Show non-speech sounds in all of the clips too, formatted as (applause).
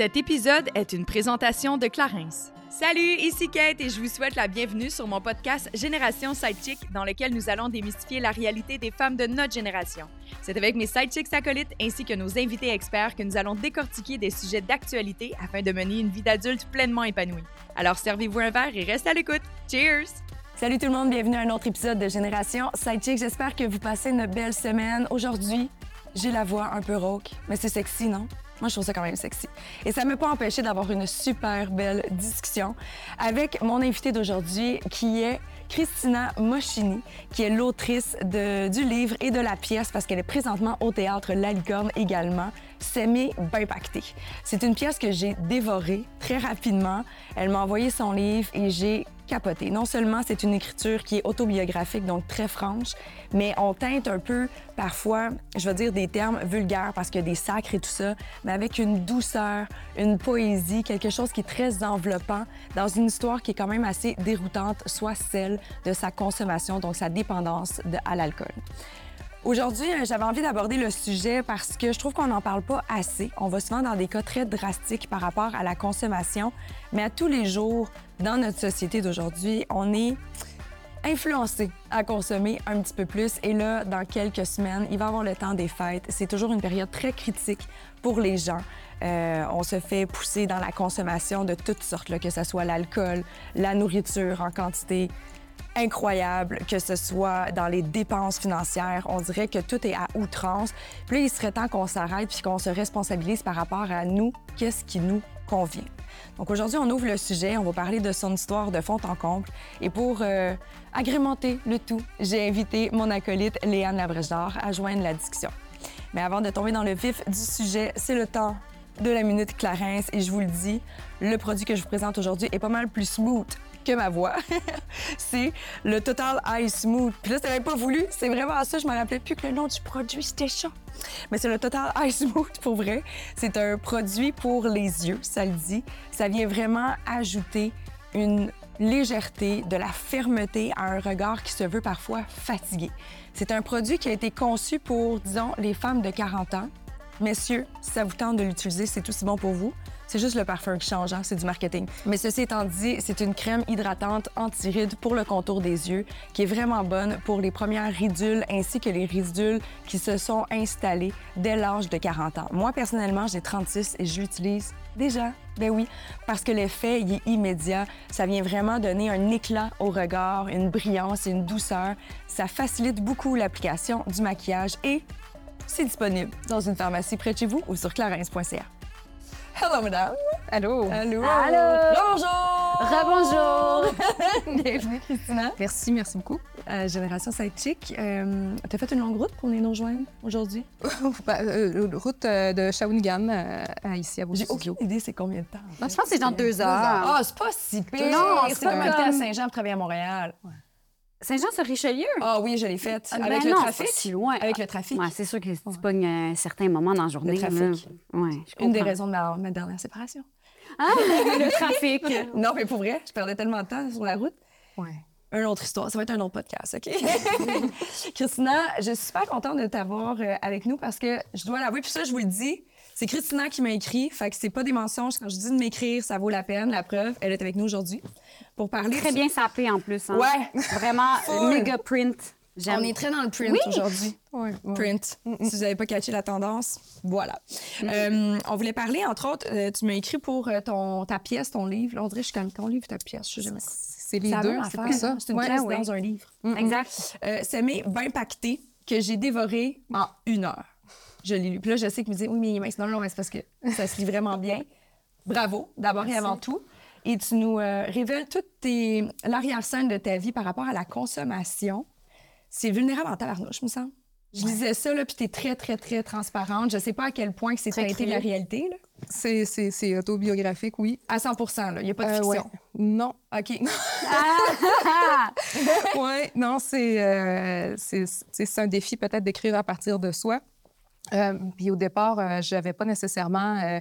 Cet épisode est une présentation de Clarence. Salut, ici Kate et je vous souhaite la bienvenue sur mon podcast Génération Sidechick dans lequel nous allons démystifier la réalité des femmes de notre génération. C'est avec mes sidechicks acolytes ainsi que nos invités experts que nous allons décortiquer des sujets d'actualité afin de mener une vie d'adulte pleinement épanouie. Alors servez-vous un verre et restez à l'écoute. Cheers! Salut tout le monde, bienvenue à un autre épisode de Génération Sidechick. J'espère que vous passez une belle semaine. Aujourd'hui, j'ai la voix un peu rauque, mais c'est sexy, non? Moi, je trouve ça quand même sexy. Et ça ne m'a pas empêché d'avoir une super belle discussion avec mon invité d'aujourd'hui qui est Christina Moschini, qui est l'autrice du livre et de la pièce parce qu'elle est présentement au théâtre La également, S'aimer bien pacté. C'est une pièce que j'ai dévorée très rapidement. Elle m'a envoyé son livre et j'ai capoté. Non seulement c'est une écriture qui est autobiographique, donc très franche, mais on teinte un peu parfois, je veux dire, des termes vulgaires parce qu'il y a des sacres et tout ça, mais avec une douceur, une poésie, quelque chose qui est très enveloppant dans une histoire qui est quand même assez déroutante, soit celle de sa consommation, donc sa dépendance à l'alcool. Aujourd'hui, euh, j'avais envie d'aborder le sujet parce que je trouve qu'on n'en parle pas assez. On va souvent dans des cas très drastiques par rapport à la consommation, mais à tous les jours, dans notre société d'aujourd'hui, on est influencé à consommer un petit peu plus. Et là, dans quelques semaines, il va y avoir le temps des fêtes. C'est toujours une période très critique pour les gens. Euh, on se fait pousser dans la consommation de toutes sortes, que ce soit l'alcool, la nourriture en quantité incroyable, que ce soit dans les dépenses financières. On dirait que tout est à outrance. Puis il serait temps qu'on s'arrête puis qu'on se responsabilise par rapport à nous, qu'est-ce qui nous convient? Donc aujourd'hui, on ouvre le sujet, on va parler de son histoire de fond en comble. Et pour euh, agrémenter le tout, j'ai invité mon acolyte Léane Labrèche-d'Or à joindre la discussion. Mais avant de tomber dans le vif du sujet, c'est le temps de la minute Clarence et je vous le dis, le produit que je vous présente aujourd'hui est pas mal plus smooth que ma voix. (laughs) c'est le Total Ice Smooth. Puis là, c'était même pas voulu. C'est vraiment ça. Je me rappelais plus que le nom du produit, c'était ça. Mais c'est le Total (laughs) Ice Smooth pour vrai. C'est un produit pour les yeux, ça le dit. Ça vient vraiment ajouter une légèreté, de la fermeté à un regard qui se veut parfois fatigué. C'est un produit qui a été conçu pour, disons, les femmes de 40 ans. Messieurs, si ça vous tente de l'utiliser, c'est aussi bon pour vous. C'est juste le parfum qui change, hein, c'est du marketing. Mais ceci étant dit, c'est une crème hydratante anti-rides pour le contour des yeux qui est vraiment bonne pour les premières ridules ainsi que les ridules qui se sont installées dès l'âge de 40 ans. Moi, personnellement, j'ai 36 et je l'utilise déjà. Ben oui, parce que l'effet est immédiat. Ça vient vraiment donner un éclat au regard, une brillance et une douceur. Ça facilite beaucoup l'application du maquillage et c'est disponible dans une pharmacie près de chez vous ou sur clarins.ca. Hello, madame. Allô. Allô. Allô. Bonjour. Rebonjour. Bienvenue, (laughs) Christina? Merci, merci beaucoup. Euh, Génération Sidechick. Euh, T'as fait une longue route pour venir nous rejoindre aujourd'hui? (laughs) bah, euh, route de Shawinigan euh, à ici à vos J'ai aucune idée c'est combien de temps. Non, je pense que c'est dans deux heures. Ah, c'est pas si pire. Non, c'est comme à Saint-Jean pour travailler à Montréal. Saint-Jean-sur-Richelieu? Ah oui, je l'ai faite. Ah, Avec ben le non, trafic. c'est pas si loin. Avec le trafic. Ouais, c'est sûr que tu pognes un certain moment dans la journée. trafic. là, ouais, je Une des raisons de ma, ma dernière séparation. Ah, (laughs) le trafic. (laughs) Non, mais pour vrai, je perdais tellement de temps sur la route. Ouais. Une autre histoire. Ça va être un autre podcast, OK? (laughs) Christina, je suis super contente de t'avoir euh, avec nous parce que je dois l'avouer, puis ça, je vous le dis, c'est Christina qui m'a écrit. Fait que c'est pas des mensonges. Quand je dis de m'écrire, ça vaut la peine. La preuve, elle est avec nous aujourd'hui pour parler. Très de- bien sapé en plus. Hein. Ouais. Vraiment, (laughs) méga print. J'aime. On est très dans le print Oui. aujourd'hui. Print. Si vous n'avez pas catché la tendance, voilà. Euh, on voulait parler, entre autres, euh, tu m'as écrit pour euh, ton, ta pièce, ton livre. Là, on dirait que je suis comme ton livre, ta pièce. Je sais jamais. C'est les deux, c'est pas ça. C'est une Ouais, pièce ouais. dans un livre. Exact. Euh, S'aimer bien pacté que j'ai dévoré en une heure. Je l'ai lu. Puis là, je sais vous me dites, oui, mais il est mince. Non, non, mais c'est parce que ça se lit vraiment bien. Bravo, d'abord et avant tout. Et tu nous euh, révèles toute tes... l'arrière-scène de ta vie par rapport à la consommation. C'est vulnérable en tabarnouche, me semble. Je lisais ça, là, puis t'es très, très, très transparente. Je sais pas à quel point que c'est de la réalité, là. C'est- C'est c'est autobiographique, oui. À 100 là. Il n'y a pas de Euh, fiction. ouais. Non. OK. (laughs) (laughs) ouais, non, c'est euh, c'est- c'est c'est un défi peut-être d'écrire à partir de soi. Euh, puis au départ, euh, je n'avais pas nécessairement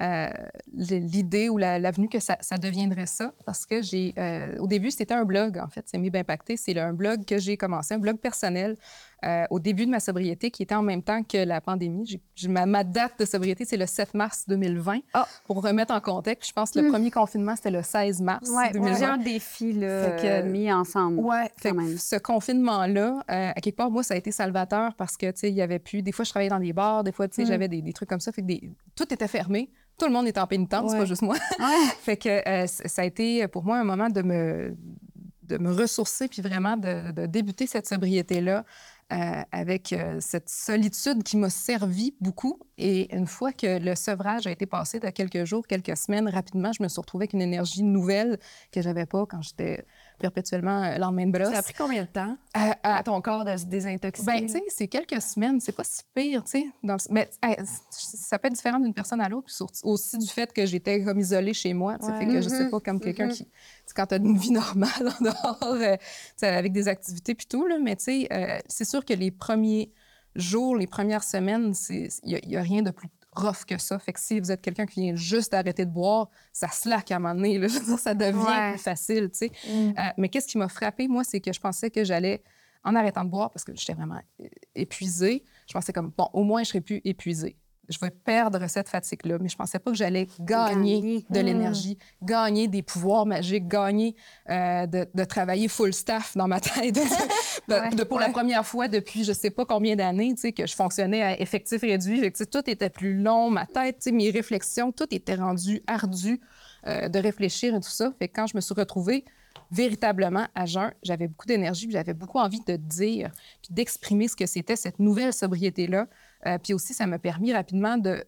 euh, l'idée ou la- l'avenue que ça, deviendrait ça, parce que j'ai, au début, c'était un blog, en fait, c'est Mieux Impacté. C'est un blog que j'ai commencé, un blog personnel euh, au début de ma sobriété, qui était en même temps que la pandémie. J'ai- j'ai- ma, ma date de sobriété, c'est le 7 mars 2020. Ah. Pour remettre en contexte, je pense que le Hmm. premier confinement, c'était le 16 mars Ouais, 2020. plusieurs défis là, Fait que- euh, mis ensemble. Ouais, fait quand que même. ce confinement-là, euh, à quelque part, moi, ça a été salvateur parce que, tu sais, il y avait plus... Des fois, je travaillais dans des bars, des fois, tu sais, Mm. j'avais des, des trucs comme ça. Fait que des- tout était fermé. Tout le monde était en pénitence, c'est pas juste moi. Ouais. (laughs) fait que euh, c- ça a été, pour moi, un moment de me, de me ressourcer puis vraiment de, de débuter cette sobriété-là euh, avec euh, cette solitude qui m'a servi beaucoup. Et une fois que le sevrage a été passé de quelques jours, quelques semaines, rapidement, je me suis retrouvée avec une énergie nouvelle que j'avais pas quand j'étais perpétuellement euh, lendemain de brosse. Ça a pris combien de temps? À- à- à ton corps de se désintoxiquer? ben, tu sais, c'est quelques semaines, c'est pas si pire, tu sais. le- Mais hey, ça peut être différent d'une personne à l'autre, aussi du fait que j'étais comme isolée chez moi, sais. Fait que je sais pas, comme quelqu'un Mhm. qui... Quand tu as une (laughs) vie normale en dehors, euh, avec des activités puis tout, là, mais tu sais, euh, c'est sûr que les premiers jours, les premières semaines, il n'y a, rien de plus rough que ça. Fait que si vous êtes quelqu'un qui vient juste d'arrêter de boire, ça slack à un moment donné, là. (laughs) Ça devient Ouais. plus facile, tu sais. Mm. Euh, mais qu'est-ce qui m'a frappé, moi, c'est que je pensais que j'allais, en arrêtant de boire, parce que j'étais vraiment épuisée, je pensais comme, bon, au moins, je serai plus épuisée. Je vais perdre cette fatigue-là, mais je pensais pas que j'allais gagner, Gagner. de Mm. l'énergie, gagner des pouvoirs magiques, gagner euh, de, de travailler full staff dans ma tête. (laughs) De- Ouais. de- pour la première fois depuis je sais pas combien d'années, tu sais, que je fonctionnais à effectif réduit. Fait que, tu sais, tout était plus long, ma tête, tu sais, mes réflexions, tout était rendu ardu euh, de réfléchir et tout ça. Fait que quand je me suis retrouvée véritablement à jeun, j'avais beaucoup d'énergie, puis j'avais beaucoup envie de dire, puis d'exprimer ce que c'était cette nouvelle sobriété-là. Euh, puis aussi, ça m'a permis rapidement de,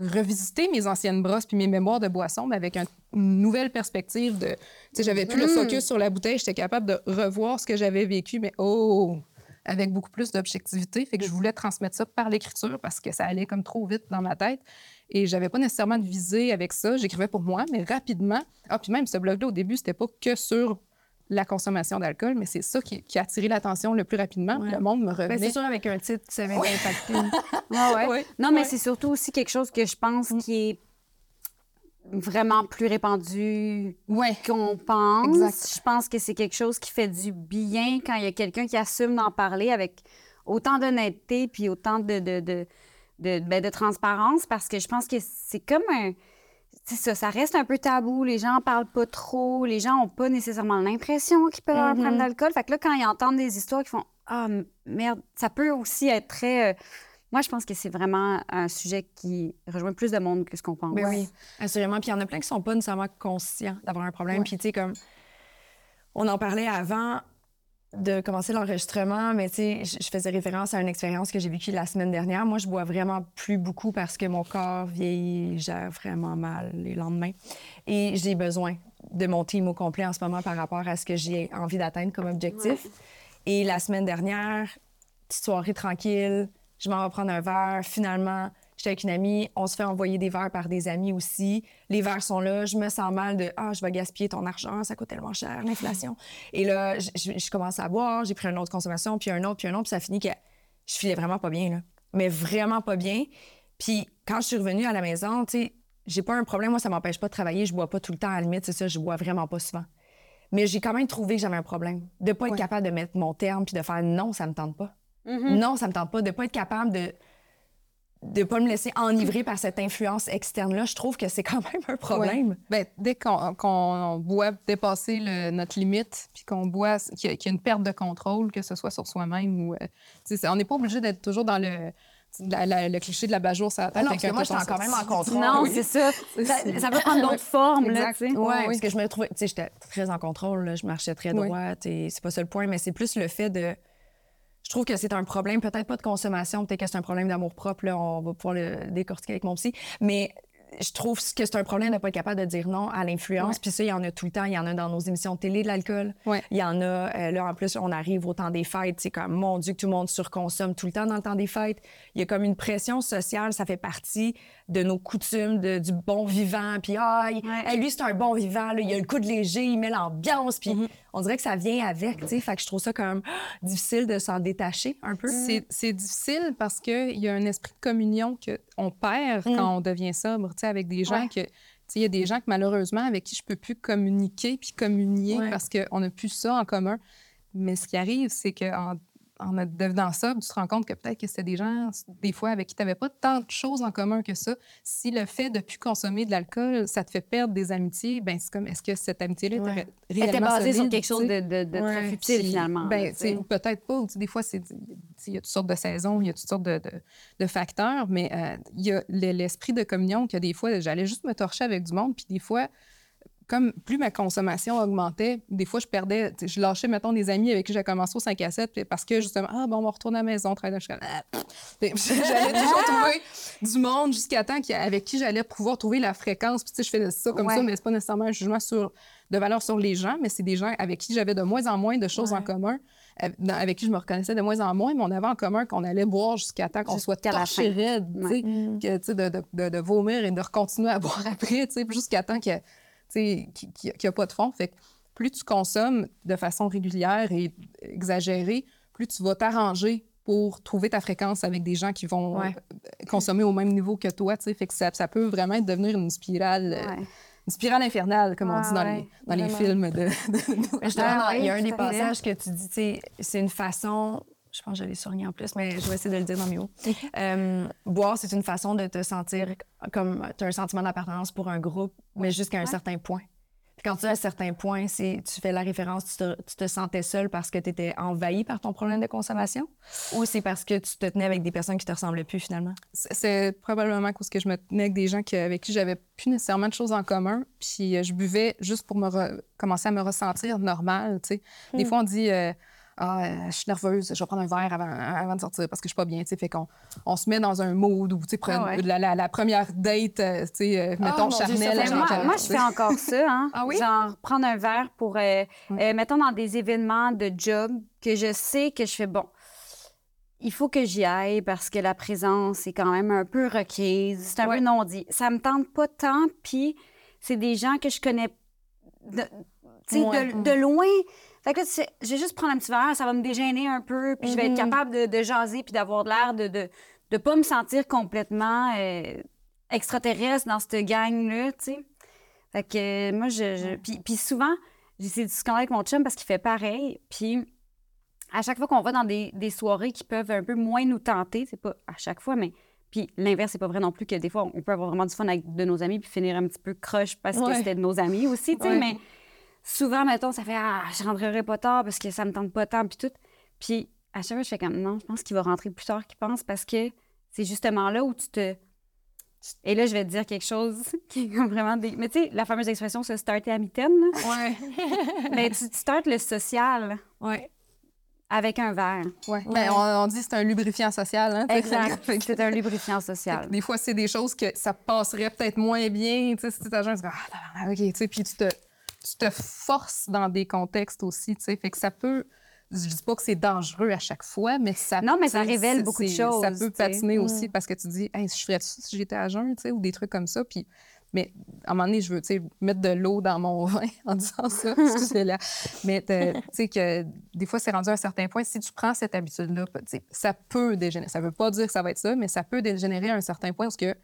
revisiter mes anciennes brosses puis mes mémoires de boisson, mais avec un- une nouvelle perspective de... Tu sais, j'avais plus le Mhm. focus sur la bouteille, j'étais capable de revoir ce que j'avais vécu, mais oh! avec beaucoup plus d'objectivité. Fait que je voulais transmettre ça par l'écriture parce que ça allait comme trop vite dans ma tête. Et j'avais pas nécessairement de visée avec ça. J'écrivais pour moi, mais rapidement. Ah, puis même ce blog-là, au début, c'était pas que sur la consommation d'alcool, mais c'est ça qui, qui a attiré l'attention le plus rapidement. Ouais. Le monde me Ben, revenait. c'est sûr, avec un titre, ça d'impacter. (laughs) Ouais, ouais. Ouais. Non, mais c'est surtout aussi quelque chose que je pense Mm. qui est vraiment plus répandu Ouais. qu'on pense. Exact. Je pense que c'est quelque chose qui fait du bien quand il y a quelqu'un qui assume d'en parler avec autant d'honnêteté puis autant de, de, de, de, ben, de transparence parce que je pense que c'est comme un... C'est ça, ça reste un peu tabou. Les gens en parlent pas trop. Les gens ont pas nécessairement l'impression qu'ils peuvent avoir un problème Mhm. d'alcool. Fait que là, quand ils entendent des histoires qui font Ah, merde, ça peut aussi être très. euh, Moi, je pense que c'est vraiment un sujet qui rejoint plus de monde que ce qu'on pense. Ben oui, assurément. Puis il y en a plein qui sont pas nécessairement conscients d'avoir un problème. Ouais. Puis tu sais, comme on en parlait avant de commencer l'enregistrement, mais tu sais, je faisais référence à une expérience que j'ai vécue la semaine dernière. Moi, je bois vraiment plus beaucoup parce que mon corps vieillit, il gère vraiment mal les lendemains. Et j'ai besoin de mon team au complet en ce moment par rapport à ce que j'ai envie d'atteindre comme objectif. Et la semaine dernière, petite soirée tranquille, je m'en vais prendre un verre. Finalement, j'étais avec une amie, on se fait envoyer des verres par des amis aussi. Les verres sont là, je me sens mal de ah, je vais gaspiller ton argent, ça coûte tellement cher, l'inflation. Et là, je, commence à boire, j'ai pris une autre consommation, puis un autre, puis un autre, puis ça finit que je filais vraiment pas bien, là. Mais vraiment pas bien. Puis quand je suis revenue à la maison, tu sais, j'ai pas un problème, moi, ça m'empêche pas de travailler, je bois pas tout le temps à la limite, c'est ça, je bois vraiment pas souvent. Mais j'ai quand même trouvé que j'avais un problème. De pas être Ouais. capable de mettre mon terme puis de faire non, ça me tente pas. Mhm. Non, ça me tente pas. De pas être capable de de pas me laisser enivrer par cette influence externe-là, je trouve que c'est quand même un problème. Ben, dès qu'on qu'on boit dépasser le- notre limite, puis qu'on boit, qu'il y, a- qu'il y a une perte de contrôle, que ce soit sur soi-même ou. euh, on n'est pas obligé d'être toujours dans le, la- la- le cliché de la bajour sur la tête. Ah non, parce que moi, tonton j'étais quand même en contrôle. Non, Oui. (laughs) c'est ça. ça. ça peut prendre d'autres (laughs) formes, là, tu sais. Ouais, oui. parce que je me trouvais, tu sais, j'étais très en contrôle, là, je marchais très Oui. droite et c'est pas ça le point, mais c'est plus le fait de. Je trouve que c'est un problème, peut-être pas de consommation, peut-être que c'est un problème d'amour propre, là, on va pouvoir le décortiquer avec mon psy, mais je trouve que c'est un problème de pas être capable de dire non à l'influence. Ouais. Puis ça, il y en a tout le temps. Il y en a dans nos émissions de télé de l'alcool. Ouais. Il y en a, euh, là, en plus, on arrive au temps des fêtes. C'est comme, mon Dieu, que tout le monde surconsomme tout le temps dans le temps des fêtes. Il y a comme une pression sociale. Ça fait partie de nos coutumes, de- du bon vivant. Puis, ah, il- Ouais. hey, lui, c'est un bon vivant. là. Il a le coup de léger, il met l'ambiance. Puis, Mm-hmm. On dirait que ça vient avec, tu sais. Fait que je trouve ça comme (gasps) difficile de s'en détacher un peu. C'est c'est difficile parce qu'il y a un esprit de communion qu'on perd Mm. quand on devient sobre, tu sais, avec des gens Ouais. que... Il y a des gens que malheureusement, avec qui je peux plus communiquer puis communier Ouais. parce qu'on n'a plus ça en commun. Mais ce qui arrive, c'est qu'en en devenant ça, tu te rends compte que peut-être que c'était des gens, des fois, avec qui tu n'avais pas tant de choses en commun que ça. Si le fait de plus consommer de l'alcool, ça te fait perdre des amitiés, ben c'est comme, est-ce que cette amitié-là Ouais. réellement était basée sur quelque chose de, de, de très Ouais, futile, Puis, finalement. Ben, peut-être pas. Des fois, c'est- il y a toutes sortes de saisons, il y a toutes sortes de, facteurs, mais euh, il y a le- l'esprit de communion que des fois, j'allais juste me torcher avec du monde, puis des fois, comme plus ma consommation augmentait, des fois, je perdais, je lâchais, mettons, des amis avec qui j'ai commencé au 5 à 7, puis parce que justement, ah, bon, on va retourner à la maison, travailler. Je Ah, J'allais toujours (laughs) trouver du monde jusqu'à temps avec qui j'allais pouvoir trouver la fréquence. Puis, tu sais, je fais ça comme Ouais. ça, mais c'est pas nécessairement un jugement sur, de valeur sur les gens, mais c'est des gens avec qui j'avais de moins en moins de choses en commun, avec qui je me reconnaissais de moins en moins, mais on avait en commun qu'on allait boire jusqu'à temps qu'on soit torché raide, Mm. que, de, de, de- de vomir et de continuer à (laughs) boire après, tu sais, puis jusqu'à temps qu'il n'y a, pas de fond. Fait que plus tu consommes de façon régulière et exagérée, plus tu vas t'arranger pour trouver ta fréquence avec des gens qui vont Ouais. euh, consommer au même niveau que toi. Fait que ça, ça peut vraiment devenir une spirale, euh, Ouais. une spirale infernale, comme on dit dans, ouais, les, dans les films de... il y a un des passages que tu dis, c'est une façon. Je pense que je l'ai surligné en plus, mais je vais essayer de le dire dans mes mots. Euh, boire, c'est une façon de te sentir comme tu as un sentiment d'appartenance pour un groupe, mais jusqu'à un Ouais. certain point. Puis quand tu à un certain point, tu fais la référence, tu te, tu te sentais seul parce que tu étais envahi par ton problème de consommation, ou c'est parce que tu te tenais avec des personnes qui te ressemblaient plus finalement? C'est- probablement parce que je me tenais avec des gens avec qui j'avais plus nécessairement de choses en commun. Puis euh, je buvais juste pour me re- commencer à me ressentir normal. tu sais. Des fois, on dit euh, Ah, euh, je suis nerveuse, je vais prendre un verre avant, avant de sortir parce que je suis pas bien. tu sais. Fait qu'on on se met dans un mood où tu sais, Ah ouais. la, la- la première date, euh, tu sais, euh, mettons ça charnel. moi, moi, je fais encore ça. Hein? (laughs) Ah oui? Genre, prendre un verre pour, euh, euh, mettons, dans des événements de job que je sais que je fais bon. Il faut que j'y aille parce que la présence est quand même un peu requise. C'est un Ouais. peu non-dit. Ça me tente pas tant, puis c'est des gens que je connais de, tu sais, Ouais. de, de loin. Fait que là, je vais juste prendre un petit verre, ça va me dégêner un peu, puis je vais être Mhm. capable de, de jaser puis d'avoir de l'air de, de de pas me sentir complètement euh, extraterrestre dans cette gang-là, tu sais. Fait que euh, moi, je... je- Puis, puis souvent, j'essaie de discuter avec mon chum parce qu'il fait pareil, puis à chaque fois qu'on va dans des, des soirées qui peuvent un peu moins nous tenter, c'est pas à chaque fois, mais... Puis l'inverse, c'est pas vrai non plus que des fois, on peut avoir vraiment du fun avec de nos amis puis finir un petit peu croche parce que c'était de nos amis aussi, tu sais, Ouais. mais souvent, mettons, ça fait « Ah, je rentrerai pas tard parce que ça me tente pas tant, puis tout. » Puis à chaque fois, je fais comme « Non, je pense qu'il va rentrer plus tard qu'il pense parce que c'est justement là où tu te... » Et là, je vais te dire quelque chose (laughs) qui est comme vraiment des... Mais tu sais, la fameuse expression « se starter à mitaine », là. Ouais, Mais (laughs) tu, tu startes le social Ouais. avec un verre. ouais. Ben, on, on dit que c'est un lubrifiant social. Hein. Exact. (laughs) C'est un lubrifiant social. Des fois, c'est des choses que ça passerait peut-être moins bien. Tu sais, si tu t'agences, ah, OK, tu sais, puis tu te, tu te forces dans des contextes aussi, tu sais. Fait que ça peut... Je dis pas que c'est dangereux à chaque fois, mais ça... Non, mais ça révèle beaucoup de choses, Ça peut patiner Mm. aussi parce que tu dis, hey, je ferais ça si j'étais à jeun, tu sais, ou des trucs comme ça. Puis... Mais à un moment donné, je veux, tu sais, mettre de l'eau dans mon (laughs) vin en disant ça, (laughs) excusez-la. Mais tu sais que des fois, c'est rendu à un certain point. Si tu prends cette habitude-là, ça peut dégénérer. Ça veut pas dire que ça va être ça, mais ça peut dégénérer à un certain point parce que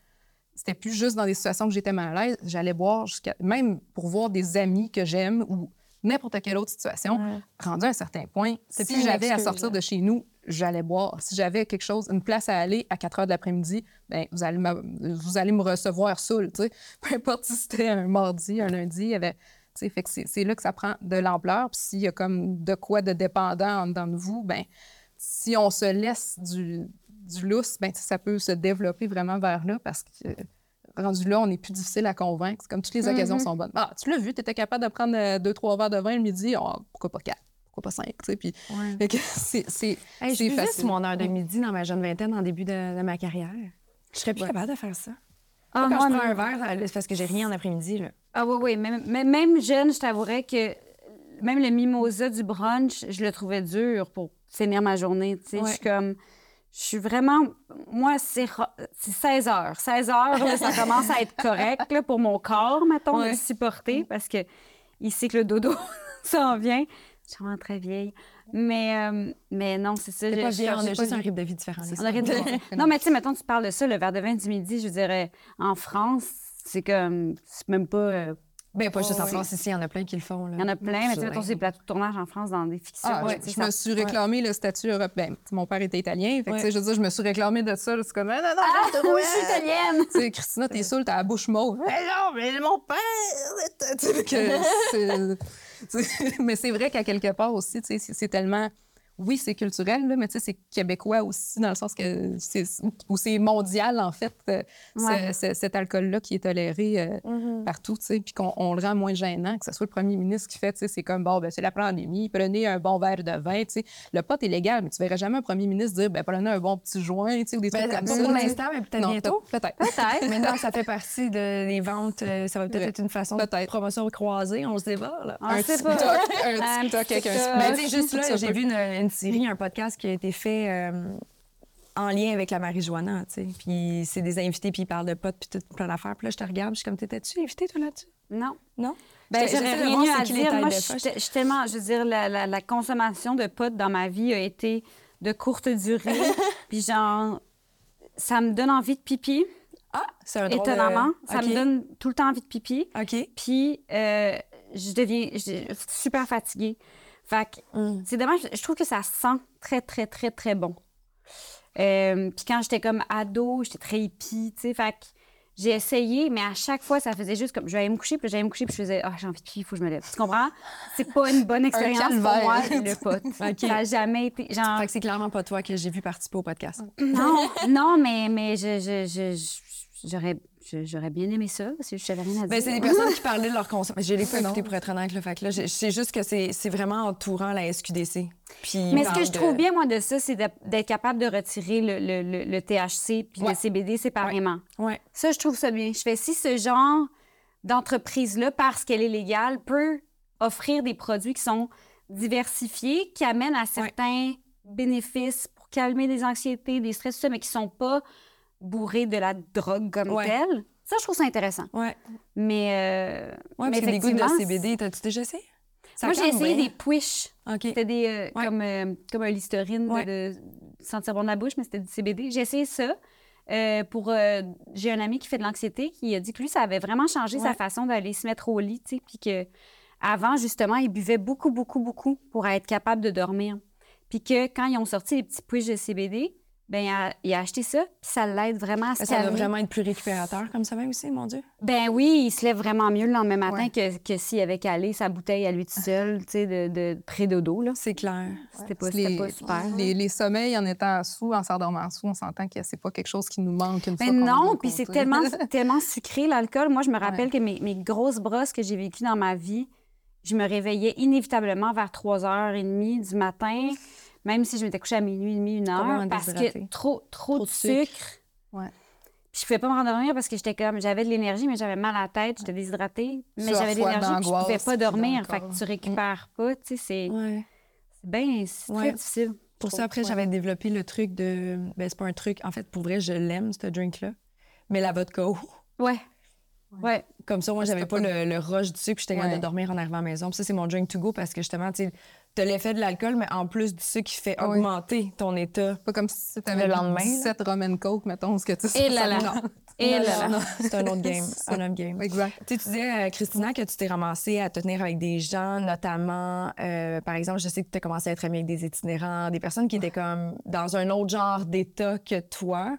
c'était plus juste dans des situations que j'étais mal à l'aise. J'allais boire jusqu'à... Même pour voir des amis que j'aime ou n'importe quelle autre situation, Ouais. rendu à un certain point, si j'avais à sortir de chez nous, j'allais boire. Si j'avais quelque chose, une place à aller à 4 heures de l'après-midi, ben vous allez, m'a- vous allez me recevoir saoul, tu sais. (laughs) Peu importe si c'était un mardi, un lundi, il y avait... tu sais, fait que c'est c'est là que ça prend de l'ampleur. Puis s'il y a comme de quoi de dépendant en dedans de vous, ben si on se laisse du, du lousse, ben ça peut se développer vraiment vers là parce que euh, rendu là, on est plus difficile à convaincre. Comme toutes les occasions Mhm. sont bonnes. Ah, tu l'as vu, tu étais capable de prendre euh, deux, trois verres de vin le midi. Ah, pourquoi pas quatre? Pourquoi pas cinq? Tu sais, puis Ouais. c'est Hey, facile. mon heure de midi dans ma jeune vingtaine en début de, de ma carrière. Je serais plus Ouais. capable de faire ça. Ah, Quand moi, je prends non. un verre, c'est parce que j'ai rien en après-midi. Ah oui, oui. Même, même- même jeune, je t'avouerais que même le mimosa du brunch, je le trouvais dur pour finir ma journée. Tu sais, je suis comme... Je suis vraiment... Moi, c'est ra- c'est 16 heures. 16 heures, là, ça commence à être correct là, pour mon corps, mettons, de Ouais. le supporter parce que sait que le dodo (laughs) s'en vient. Je suis vraiment très vieille. Mais, euh, mais non, c'est ça. Je- pas je- vieille, on a juste un rythme de vie différent. on non, mais tu sais, mettons, tu parles de ça, le verre de vin du midi, je dirais, en France, c'est comme, c'est même pas, euh, Ben, pas juste en oui. France, ici, il y en a plein qui le font. Là. Il y en a plein, mais tu sais, Ouais. mettons, ces plateaux de tournage en France dans des fictions. Ah, là, je- me suis réclamé le statut européen. Mon père était italien. Fait que, Ouais. tu sais, je veux dire, je me suis réclamé de ça. C'est comme, ah, non, non, Ah, non, moi, je suis italienne! Tu sais, Christina, t'es saoule, t'as la bouche mauve. Mais non, mais mon père! Tu sais, que mais c'est vrai qu'à quelque part aussi, tu sais, c'est c'est tellement. Oui, c'est culturel, là, mais tu sais, c'est québécois aussi, dans le sens que c'est ou c'est mondial, en fait, euh, ce- Ouais. ce- cet alcool-là qui est toléré euh, Mhm. partout, tu sais, puis qu'on on le rend moins gênant, que ce soit le premier ministre qui fait, tu sais, c'est comme, bon, ben, c'est la pandémie, prenez un bon verre de vin, tu sais. Le pot est légal, mais tu verrais jamais un premier ministre dire, ben, prenez un bon petit joint, tu sais, ou des Ben, trucs comme pour ça. sais. l'instant, mais peut-être Non, bientôt. Peut-être. Peut-être. Maintenant, ça (laughs) fait partie de- des ventes. euh, ça va peut-être Ouais. être une façon de Peut-être. promotion croisée. On se débat, là. On un sait TikTok, pas. un Un TikTok avec un sais, juste là, j'ai vu une, une série, un podcast qui a été fait euh, en lien avec la marijuana, tu sais. Puis c'est des invités, puis ils parlent de potes, puis tout plein d'affaires. Puis là, je te regarde, je suis comme, t'étais-tu invité, toi, là-dessus? Non. Non? Ben, j'aurais de rien à dire. Moi, de je suis tellement, je veux dire, la, la- la consommation de potes dans ma vie a été de courte durée. (laughs) puis genre, ça me donne envie de pipi, Ah, c'est un drôle de- étonnamment. Ça OK. me donne tout le temps envie de pipi. OK. Puis, euh, je deviens je super fatiguée. Fait que Mm. c'est dommage. Je trouve que ça sent très, très, très, très bon. Euh, puis quand j'étais comme ado, j'étais très hippie, tu sais. Fait que j'ai essayé, mais à chaque fois, ça faisait juste comme je vais aller me coucher, puis j'allais me coucher, puis je faisais Ah, j'ai envie de pipi, il faut que je me lève. Tu comprends? C'est pas une bonne (laughs) expérience pour moi, le pote. (laughs) Ça jamais été. Genre, Fait que c'est clairement pas toi que j'ai vu participer au podcast. non, non, mais, mais je, je, je- je- j'aurais, j'aurais bien aimé ça, si je savais rien à dire. Ben, c'est des personnes qui parlaient de leur consommation. Je l'ai pas écouté pour être honnête, le fait que là, je- c'est juste que c'est c'est vraiment entourant la SQDC. Puis Mais ce que je de- trouve bien, moi, de ça, c'est d'être capable de retirer le, le- le- le THC puis Ouais. le CBD séparément. Ouais. Ça, je trouve ça bien. Je fais si ce genre d'entreprise-là, parce qu'elle est légale, peut offrir des produits qui sont diversifiés, qui amènent à certains bénéfices pour calmer des anxiétés, des stress, tout ça, mais qui sont pas bourrés de la drogue comme Ouais. telle. Ça, je trouve ça intéressant. Ouais. Mais, euh, Ouais, mais parce que des gouttes de effectivement, CBD, t'as-tu déjà essayé? Ça Moi, j'ai essayé des push. OK. C'était des, euh, Ouais. comme, euh, comme un Listerine de- sentir bon de la bouche, mais c'était du CBD. J'ai essayé ça. euh, pour j'ai un ami qui fait de l'anxiété qui a dit que lui ça avait vraiment changé sa façon d'aller se mettre au lit tu sais puis que avant justement il buvait beaucoup beaucoup beaucoup pour être capable de dormir puis que quand ils ont sorti les petits push de CBD ben il a, acheté ça puis ça l'aide vraiment à se Ben, Ça doit vraiment être plus récupérateur comme ça même aussi, mon Dieu. Ben oui, il se lève vraiment mieux le lendemain matin Ouais. que, que s'il avait calé sa bouteille à lui tout seul, tu sais, de, de pré-dodo, là. C'est clair. C'était pas, Les, pas super. les, les sommeils en étant sous, en s'endormant sous, on s'entend que c'est pas quelque chose qui nous manque une Mais fois non, puis c'est tellement, (laughs) tellement sucré, l'alcool. Moi, je me rappelle Ouais. que mes, mes grosses brosses que j'ai vécues dans ma vie, je me réveillais inévitablement vers 3h30 du matin, même si je m'étais couchée à minuit et demi, une heure, parce que trop, trop, Trop de sucre. sucre. Ouais. Puis je pouvais pas me rendormir parce que j'étais comme, j'avais de l'énergie, mais j'avais mal à la tête, j'étais déshydratée, mais j'avais de l'énergie, puis je pouvais pas dormir. Fait que tu récupères pas, tu sais, c'est Ouais. c'est bien, c'est Ouais. très difficile. Pour ça, après, j'avais développé le truc de. Ben, c'est pas un truc. En fait, pour vrai, je l'aime, ce drink-là. Mais la vodka. Ouais. Ouais. Comme ça, moi, j'avais pas pas le, le rush du sucre, puis j'étais capable de dormir en arrivant à la maison. Puis ça, c'est mon drink to go parce que justement, tu sais, t'as l'effet de l'alcool, mais en plus du sucre qui fait Ah oui. augmenter ton état. Pas comme si tu avais Le lendemain, là. 17 Roman Coke, mettons, ce que tu Et là là. Non. Et Non, là là. C'est un autre game. (laughs) Un autre game. Exact. Tu sais, tu disais, euh, Christina, que tu t'es ramassée à te tenir avec des gens, notamment, euh, par exemple, je sais que tu as commencé à être amie avec des itinérants, des personnes qui étaient comme dans un autre genre d'état que toi.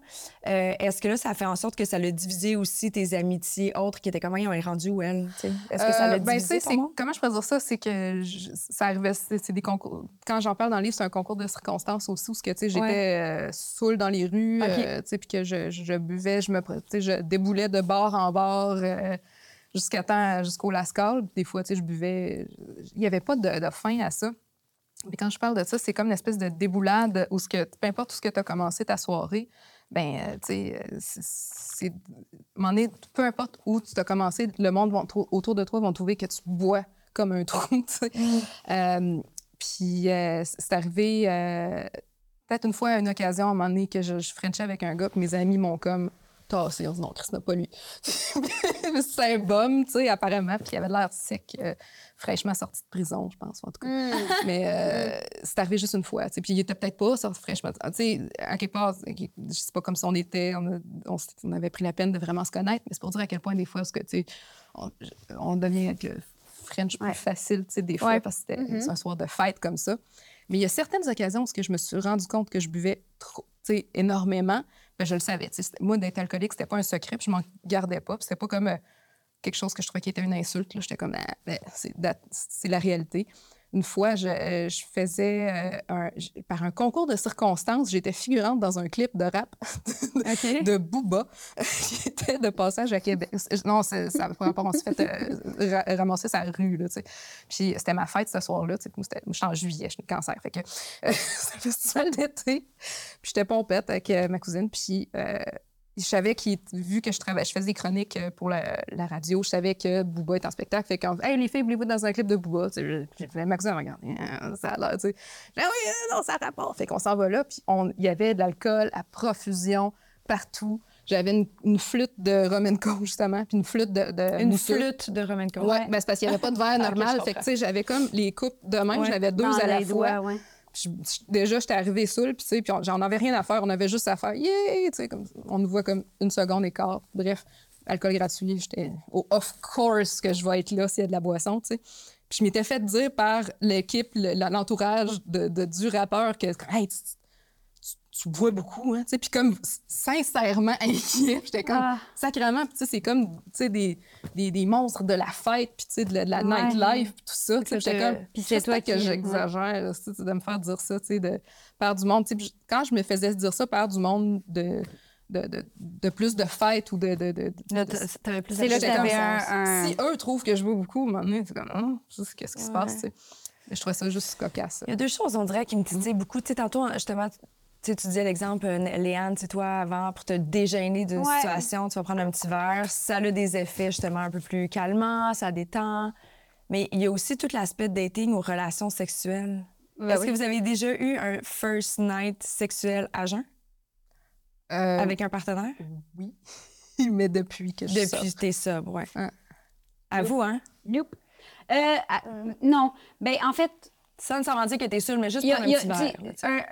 Euh, Est-ce que là, ça fait en sorte que ça l'a divisé aussi tes amitiés autres qui étaient comme, on est rendu où elle? tu sais? Est-ce que ça l'a ben, divisé sais, ton comment je pourrais dire ça, c'est que je- ça arrivait, c'est des concours. Quand j'en parle dans le livre, c'est un concours de circonstances aussi, où que, j'étais Ouais. euh, saoule dans les rues, Ok. euh, puis que je, je- buvais, je me, je déboulais de bar en bar euh, jusqu'à temps, jusqu'au Lascal. Des fois, je buvais, il n'y avait pas de, de fin à ça. Mais quand je parle de ça, c'est comme une espèce de déboulade où ce que, peu importe où ce que tu as commencé ta soirée, ben, euh, tu sais, euh, c'est- peu importe où tu as commencé, le monde vont autour de toi vont trouver que tu bois comme un trou. (laughs) Euh, puis euh, c'est arrivé euh, peut-être une fois à une occasion, à un moment donné, que je, je frenchais avec un gars, puis mes amis m'ont comme tassé. On dit non, Chris n'a pas lui. (laughs) c'est un bum, tu sais, apparemment. Puis il avait l'air sec, euh, fraîchement sorti de prison, je pense, en tout cas. Mm. Mais c'est arrivé juste une fois. tu sais. Puis il était peut-être pas sorti fraîchement. Tu sais, à quelque part, je sais pas comme si on était, on, a- on s- on avait pris la peine de vraiment se connaître, mais c'est pour dire à quel point des fois, parce que, tu sais, on, on devient avec le French plus Ouais. facile, tu sais, des fois, Ouais. parce que c'était Mhm. c'est un soir de fête comme ça. Mais il y a certaines occasions où je me suis rendu compte que je buvais trop, tu sais, énormément. Ben, je le savais. Moi, d'être alcoolique, c'était pas un secret, puis je m'en gardais pas. C'était pas comme euh, quelque chose que je trouvais qui était une insulte. là. J'étais comme, Ah, ben, c'est la réalité. Une fois, je, euh, je faisais, euh, un- par un concours de circonstances, j'étais figurante dans un clip de rap (laughs) de Booba (laughs) qui était de passage à Québec. Non, ça rapport, on s'est fait euh, ra- ramasser sa rue, là, tu sais. Puis c'était ma fête ce soir-là, tu sais. Moi, moi, j'étais en juillet, j'ai le cancer, fait que euh, (laughs) c'était le festival d'été. Puis j'étais pompette avec euh, ma cousine, puis euh, je savais qu'il, vu que je travaillais, je faisais des chroniques euh, pour la, la radio, je savais que Booba est en spectacle. Fait quand, hey, les filles, voulez-vous dans un clip de Booba? J'ai fait, ma cousine, regarde, Ah, ça a l'air, tu sais. J'ai dit, oui, non, ça rapporte. Fait qu'on s'en va là, puis on- il y avait de l'alcool à profusion partout. J'avais une, une flûte de Romanco, justement, puis une flûte de. de Une mousseux. flûte de Roman Cole. Ouais, ben, c'est parce qu'il n'y avait pas de verre (laughs) Ok, normal. fait que, tu sais, j'avais comme les coupes de même, Ouais. j'avais deux à la fois. doigts, ouais. Déjà, j'étais arrivée saoule, puis tu sais, puis j'en avais rien à faire. On avait juste à faire, yeah, tu sais, comme, on nous voit comme une seconde et quart. Bref, alcool gratuit, j'étais au of course que je vais être là s'il y a de la boisson, tu sais. Puis je m'étais fait dire par l'équipe, le- l'entourage de- du rappeur que, hey, tu, bois beaucoup, hein, tu sais. Puis comme sincèrement inquiet, (laughs) j'étais comme, Ah. sacrément, puis tu sais, c'est comme, tu sais, des, des, des monstres de la fête, puis tu sais, de la, de la Ouais. nightlife, puis tout ça, tu sais. J'étais comme, puis c'est toi que j'exagère, tu sais, de me faire dire ça, tu sais, de par du monde. Tu sais, quand je me faisais dire ça par du monde de, de, de, de plus de fêtes ou de. de, de, plus C'est là que comme un, Si eux trouvent que je bois beaucoup, à un moment donné, c'est comme, Hum, juste qu'est-ce qui se passe, tu sais? Mais Je trouvais ça juste cocasse. Il y a deux choses, on dirait, qui me titillent beaucoup. Tu sais, tantôt, justement, sais, tu disais l'exemple, euh, Léane, tu toi, avant, pour te dégêner d'une Ouais. situation, tu vas prendre un petit verre. Ça a des effets, justement, un peu plus calmants, ça détend. Mais il y a aussi tout l'aspect de dating aux relations sexuelles. Ben Est-ce oui. que vous avez déjà eu un first night sexuel à jeun? Euh, avec un partenaire? Oui. (laughs) Mais depuis que je suis Depuis tes sobre, ouais. Ouais. À vous, hein? Nope. Euh, ah, non. Ben, en fait, Sans nécessairement dire que t'es seule, mais juste y un petit verre. là, tu sais. un-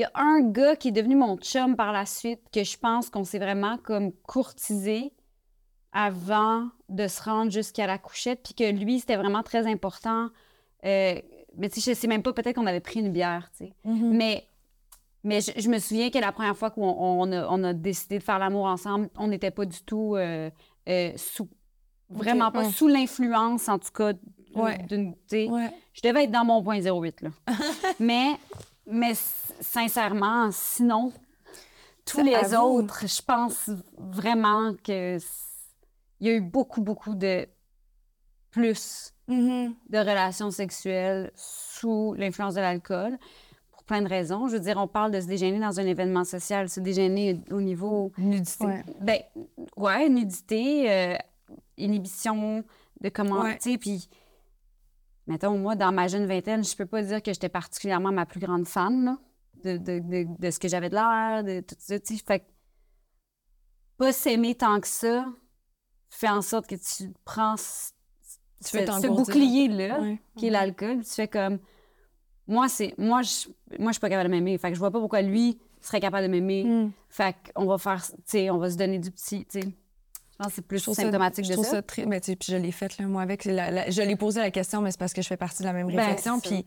Il y a un gars qui est devenu mon chum par la suite que je pense qu'on s'est vraiment comme courtisé avant de se rendre jusqu'à la couchette, puis que lui, c'était vraiment très important. Euh, mais tu sais, je sais même pas, peut-être qu'on avait pris une bière, tu sais. Mhm. Mais, mais je, je me souviens que la première fois qu'on on a, on a décidé de faire l'amour ensemble, on n'était pas du tout euh, euh, sous. Vraiment pas ouais. sous l'influence, en tout cas. d'une- Ouais. Je devais être dans mon point 08, là. (laughs) mais, mais sincèrement, sinon, tous les autres, je pense vraiment que il y a eu beaucoup, beaucoup de plus Mhm. de relations sexuelles sous l'influence de l'alcool pour plein de raisons. Je veux dire, on parle de se déjeuner dans un événement social, se déjeuner au niveau Nudité. Ouais. ben, ouais, nudité, euh, inhibition de comment, Ouais. tu sais, puis, mettons, moi, dans ma jeune vingtaine, je peux pas dire que j'étais particulièrement ma plus grande fan, là, de, de, de, de ce que j'avais de l'air, de tout ça, tu sais, fait que pas s'aimer tant que ça fait en sorte que tu prends ce, Tu fais ce- bouclier-là, qui est l'alcool, tu fais comme, moi, c'est, moi, je, moi, je suis pas capable de m'aimer, fait que je vois pas pourquoi lui serait capable de m'aimer, Mm. fait qu'on va faire, tu sais, on va se donner du petit, tu sais. Je pense que c'est plus Je trouve ça- symptomatique je de trouve ça. très- mais tu sais, puis je l'ai faite, là, moi, avec. la- la- je l'ai posé la question, mais c'est parce que je fais partie de la même Ben, réflexion. ça. Puis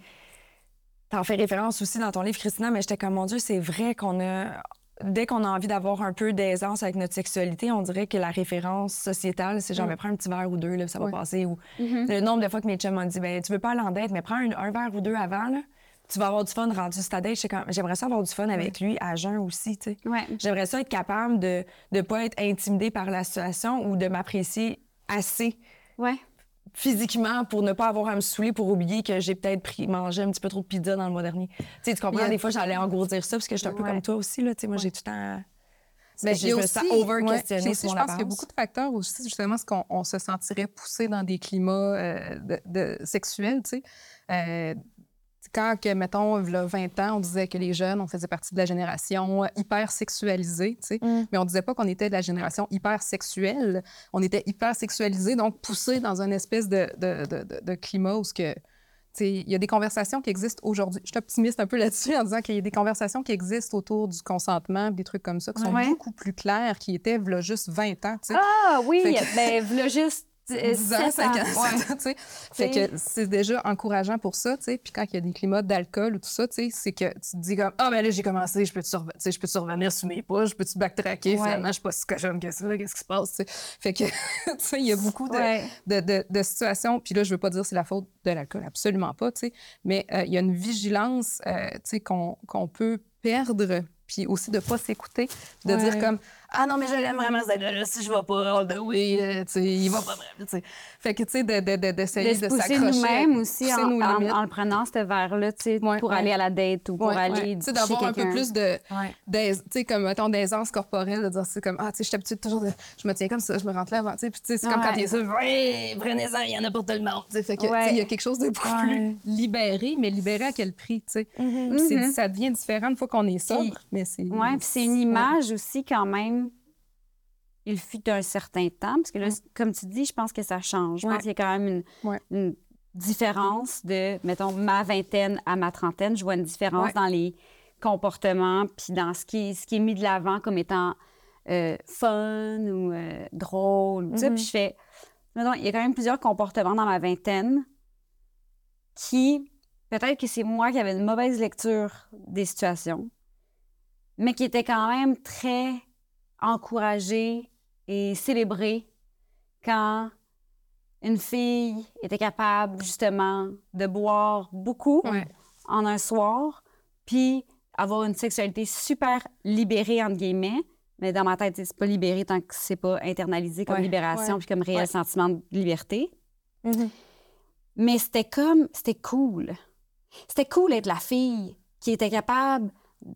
t'en fais référence aussi dans ton livre, Christina, mais j'étais comme, mon Dieu, c'est vrai qu'on a. Dès qu'on a envie d'avoir un peu d'aisance avec notre sexualité, on dirait que la référence sociétale, c'est genre, Mm. prends un petit verre ou deux, là, ça va passer. Ou Mhm. le nombre de fois que mes chums m'ont dit, ben, tu veux pas aller en date, mais prends un, un verre ou deux avant, là. Tu vas avoir du fun rendu sur ta date. J'aimerais ça avoir du fun avec lui à jeun aussi, tu sais. J'aimerais ça être capable de ne pas être intimidée par la situation ou de m'apprécier assez Ouais. Physiquement pour ne pas avoir à me saouler pour oublier que j'ai peut-être pris mangé un petit peu trop de pizza dans le mois dernier. Tu sais, tu comprends, a- des fois, j'allais engourdir ça parce que j'étais un peu Ouais. comme toi aussi. Là, tu sais, moi, Ouais. j'ai tout le temps... Ben, je me aussi, sens over-questionnée ouais, sur Je pense qu'il y a beaucoup de facteurs aussi, justement, ce qu'on on se sentirait poussé dans des climats euh, de, de- sexuels, tu sais. Euh, quand, que, mettons, a 20 ans, on disait que les jeunes, on faisait partie de la génération hyper sexualisée, tu sais, Mm. mais on disait pas qu'on était de la génération hyper sexuelle. On était hyper sexualisé, donc poussé dans une espèce de, de, de, de- climat où ce que, tu sais, il y a des conversations qui existent aujourd'hui. Je suis optimiste un peu là-dessus en disant qu'il y a des conversations qui existent autour du consentement, des trucs comme ça, qui sont Ouais. beaucoup plus clairs, qui étaient là, juste 20 ans. tu sais. Ah oui, Fait que- ben voilà juste 10 ans, sept 5 ans, ans. Ouais. sept ans, tu sais. Fait que c'est déjà encourageant pour ça, tu sais. Puis quand il y a des climats d'alcool ou tout ça, tu sais, c'est que tu te dis comme, ah, ben là, j'ai commencé, je peux-tu je peux revenir sur mes pas, je peux-tu backtracker, Ouais. finalement, je suis pas si cochonne que ça, qu'est-ce qui se passe, tu sais? Fait que, (laughs) tu sais, il y a beaucoup de, Ouais. de, de- de situations. Puis là, je veux pas dire que c'est la faute de l'alcool, absolument pas, tu sais. Mais euh, il y a une vigilance, euh, tu sais, qu'on peut perdre, puis aussi de pas s'écouter, de dire comme, ah non, mais je l'aime vraiment, gars-là, si je vais pas all the way, euh, tu sais, il va pas tu sais. Fait que, tu sais, de- de- de- d'essayer de de, se pousser s'accrocher. nous-mêmes aussi pousser en, nos en- en le prenant ce verre-là, tu sais, Ouais, pour ouais. aller à la date ou pour Ouais, aller ouais. Tu sais, d'avoir un peu plus de, Ouais. tu sais, comme, mettons, d'aisance corporelle, de dire, c'est comme, ah, tu sais, je suis habituée toujours de, je me tiens comme ça, je me rentre là avant, tu sais, puis tu sais, c'est comme Ouais. quand il est ça, ouais, prenez-en, il y en a pour tout le monde, tu sais, fait que, tu Ouais. sais, il y a quelque chose de beaucoup Ouais. plus libéré, mais libéré à quel prix, tu sais. Puis c'est- Mhm. ça devient différent une fois qu'on est sobre, mais c'est... Oui, puis c'est une image aussi quand même. Il fut un certain temps, parce que là, comme tu dis, je pense que ça change. Je Ouais. pense qu'il y a quand même une, Ouais. une différence de, mettons, ma vingtaine à ma trentaine. Je vois une différence Ouais. dans les comportements, puis dans ce qui est, ce qui est mis de l'avant comme étant euh, fun ou euh, drôle. Mhm. Puis je fais, mettons, il y a quand même plusieurs comportements dans ma vingtaine qui, peut-être que c'est moi qui avais une mauvaise lecture des situations, mais qui étaient quand même très encouragés et célébrés quand une fille était capable justement de boire beaucoup Ouais. en un soir, puis avoir une sexualité super libérée, entre guillemets. Mais dans ma tête, c'est pas libéré tant que c'est pas internalisé comme Ouais, libération puis comme réel sentiment de liberté. Mhm. Mais c'était comme, c'était cool. C'était cool d'être la fille qui était capable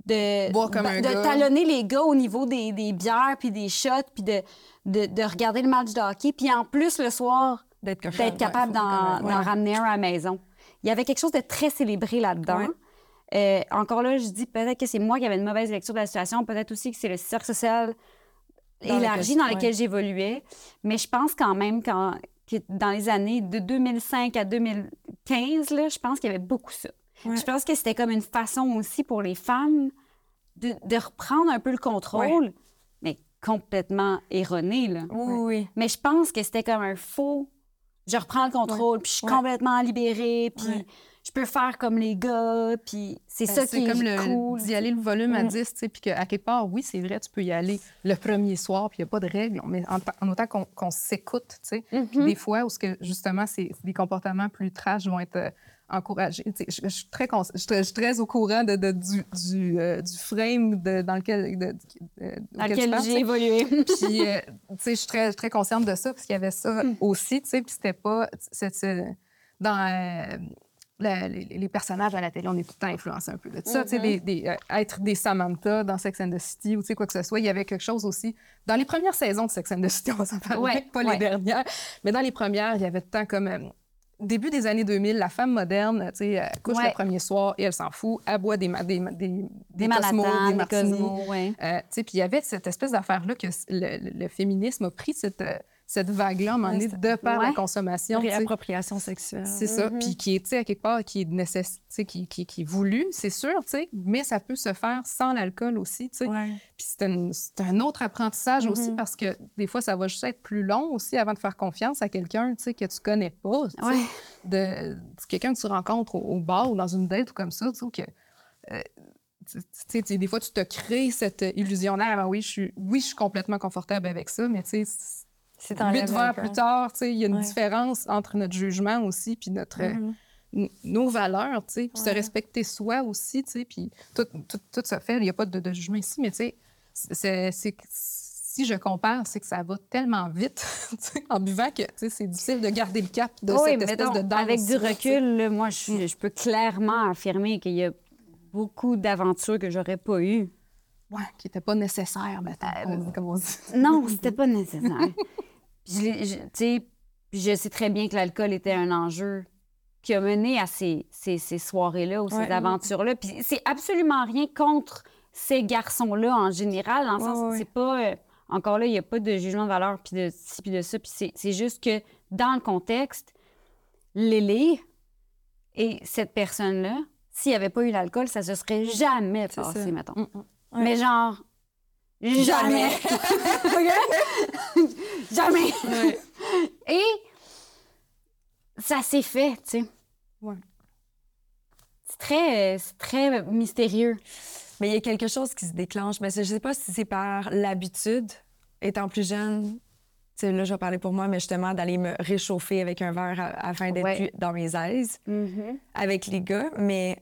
de, Boire comme de, un de gars. talonner les gars au niveau des, des bières puis des shots puis de, de, de regarder le match de hockey. Puis en plus, le soir, D'être ouais, capable d'en ouais. ramener un à la maison. Il y avait quelque chose de très célébré là-dedans. Ouais. Euh, encore là, je dis peut-être que c'est moi qui avais une mauvaise lecture de la situation, peut-être aussi que c'est le cercle social Dans élargi lequel- dans lequel j'évoluais. Mais je pense quand même que dans les années de 2005 à 2015, là, je pense qu'il y avait beaucoup ça. Ouais. Je pense que c'était comme une façon aussi pour les femmes de, de reprendre un peu le contrôle, mais complètement erroné. Là. Oui, oui. Mais je pense que c'était comme un faux. Je reprends le contrôle, puis je suis complètement libérée, puis je peux faire comme les gars, puis c'est Ben, ça qui comme est le, cool. d'y aller le volume à Mm. 10, tu sais, puis qu'à quelque part, oui, c'est vrai, tu peux y aller le premier soir, puis il n'y a pas de règles, mais en, ta- en autant qu'on s'écoute, tu sais. Mhm. des fois où, ce que, justement, c'est des comportements plus trash vont être sais, je, je suis très, cons- je, suis très- je suis très au courant de, de- du, du, euh, du frame de- dans lequel, de, dans lequel j'ai évolué. (laughs) Puis, euh, tu sais, je suis très, très consciente de ça, parce qu'il y avait ça Hmm. aussi, tu sais, puis c'était pas... c'est- dans euh, la- les, les personnages à la télé, on est tout le temps influencé un peu de ça, tu sais, Mm-hmm. des- des, être des Samantha dans Sex and the City ou, tu sais, quoi que ce soit, il y avait quelque chose aussi... Dans les premières saisons de Sex and the City, on s'en parler, Ouais, pas ouais. les dernières, mais dans les premières, il y avait tout le temps comme... Début des années 2000, la femme moderne, tu sais, couche Ouais. le premier soir et elle s'en fout. Elle boit des, des, des, des, Des Cosmos, des martinis. Ouais. Euh, tu sais, puis il y avait cette espèce d'affaire-là que le- le féminisme a pris cette, euh, cette vague-là, à un moment donné, Ouais, de par la ouais. consommation. tu sais. Réappropriation sexuelle. C'est ça. Mhm. Puis qui est, tu sais, à quelque part, qui est, nécess... tu sais, qui, qui, qui est voulu, c'est sûr, tu sais, mais ça peut se faire sans l'alcool aussi, tu sais. Ouais. Puis c'est un, c'est un autre apprentissage aussi Mhm. parce que des fois, ça va juste être plus long aussi avant de faire confiance à quelqu'un, tu sais, que tu connais pas. Ouais. De, de quelqu'un que tu rencontres au, au bar ou dans une date ou comme ça, tu sais, que... euh, tu tu sais, tu- des fois, tu te crées cette illusion-là. Ah, oui, je suis, oui, je suis complètement confortable avec ça, mais tu sais, C'est huit verres plus tard, tu sais, il y a une Ouais. différence entre notre jugement aussi puis notre, euh, Mhm. n- nos valeurs, tu sais, puis se respecter soi aussi, tu sais, puis tout, tout, tout se fait. Il n'y a pas de, de jugement ici, mais tu sais, c'est, si je compare, c'est que ça va tellement vite (laughs) en buvant que c'est difficile de garder le cap de Oui, cette espèce donc, de danse. avec du recul, là, moi, je, je peux clairement affirmer qu'il y a beaucoup d'aventures que j'aurais pas eues. Ouais, qui n'était pas nécessaire, maintenant, Euh, comme, on dit. Non, c'était pas nécessaire. Je, je- je sais très bien que l'alcool était un enjeu qui a mené à ces, ces, ces soirées-là ou ces Ouais. aventures-là. Puis c'est absolument rien contre ces garçons-là en général, dans le Ouais, sens ouais, que ouais. c'est pas... euh, encore là, il n'y a pas de jugement de valeur, puis de ci, puis de ça. Puis c'est- juste que dans le contexte, Lélé et cette personne-là, s'il n'y avait pas eu l'alcool, ça se serait jamais passé, mettons. Mm, mm. Ouais. Mais genre, jamais. jamais. (laughs) Et ça s'est fait, tu sais. Ouais. C'est très, très mystérieux. Mais il y a quelque chose qui se déclenche. Mais je sais pas si c'est par l'habitude, étant plus jeune. tu sais, là, je vais parler pour moi, mais justement, d'aller me réchauffer avec un verre afin d'être Ouais. dans mes aises avec les gars. Mais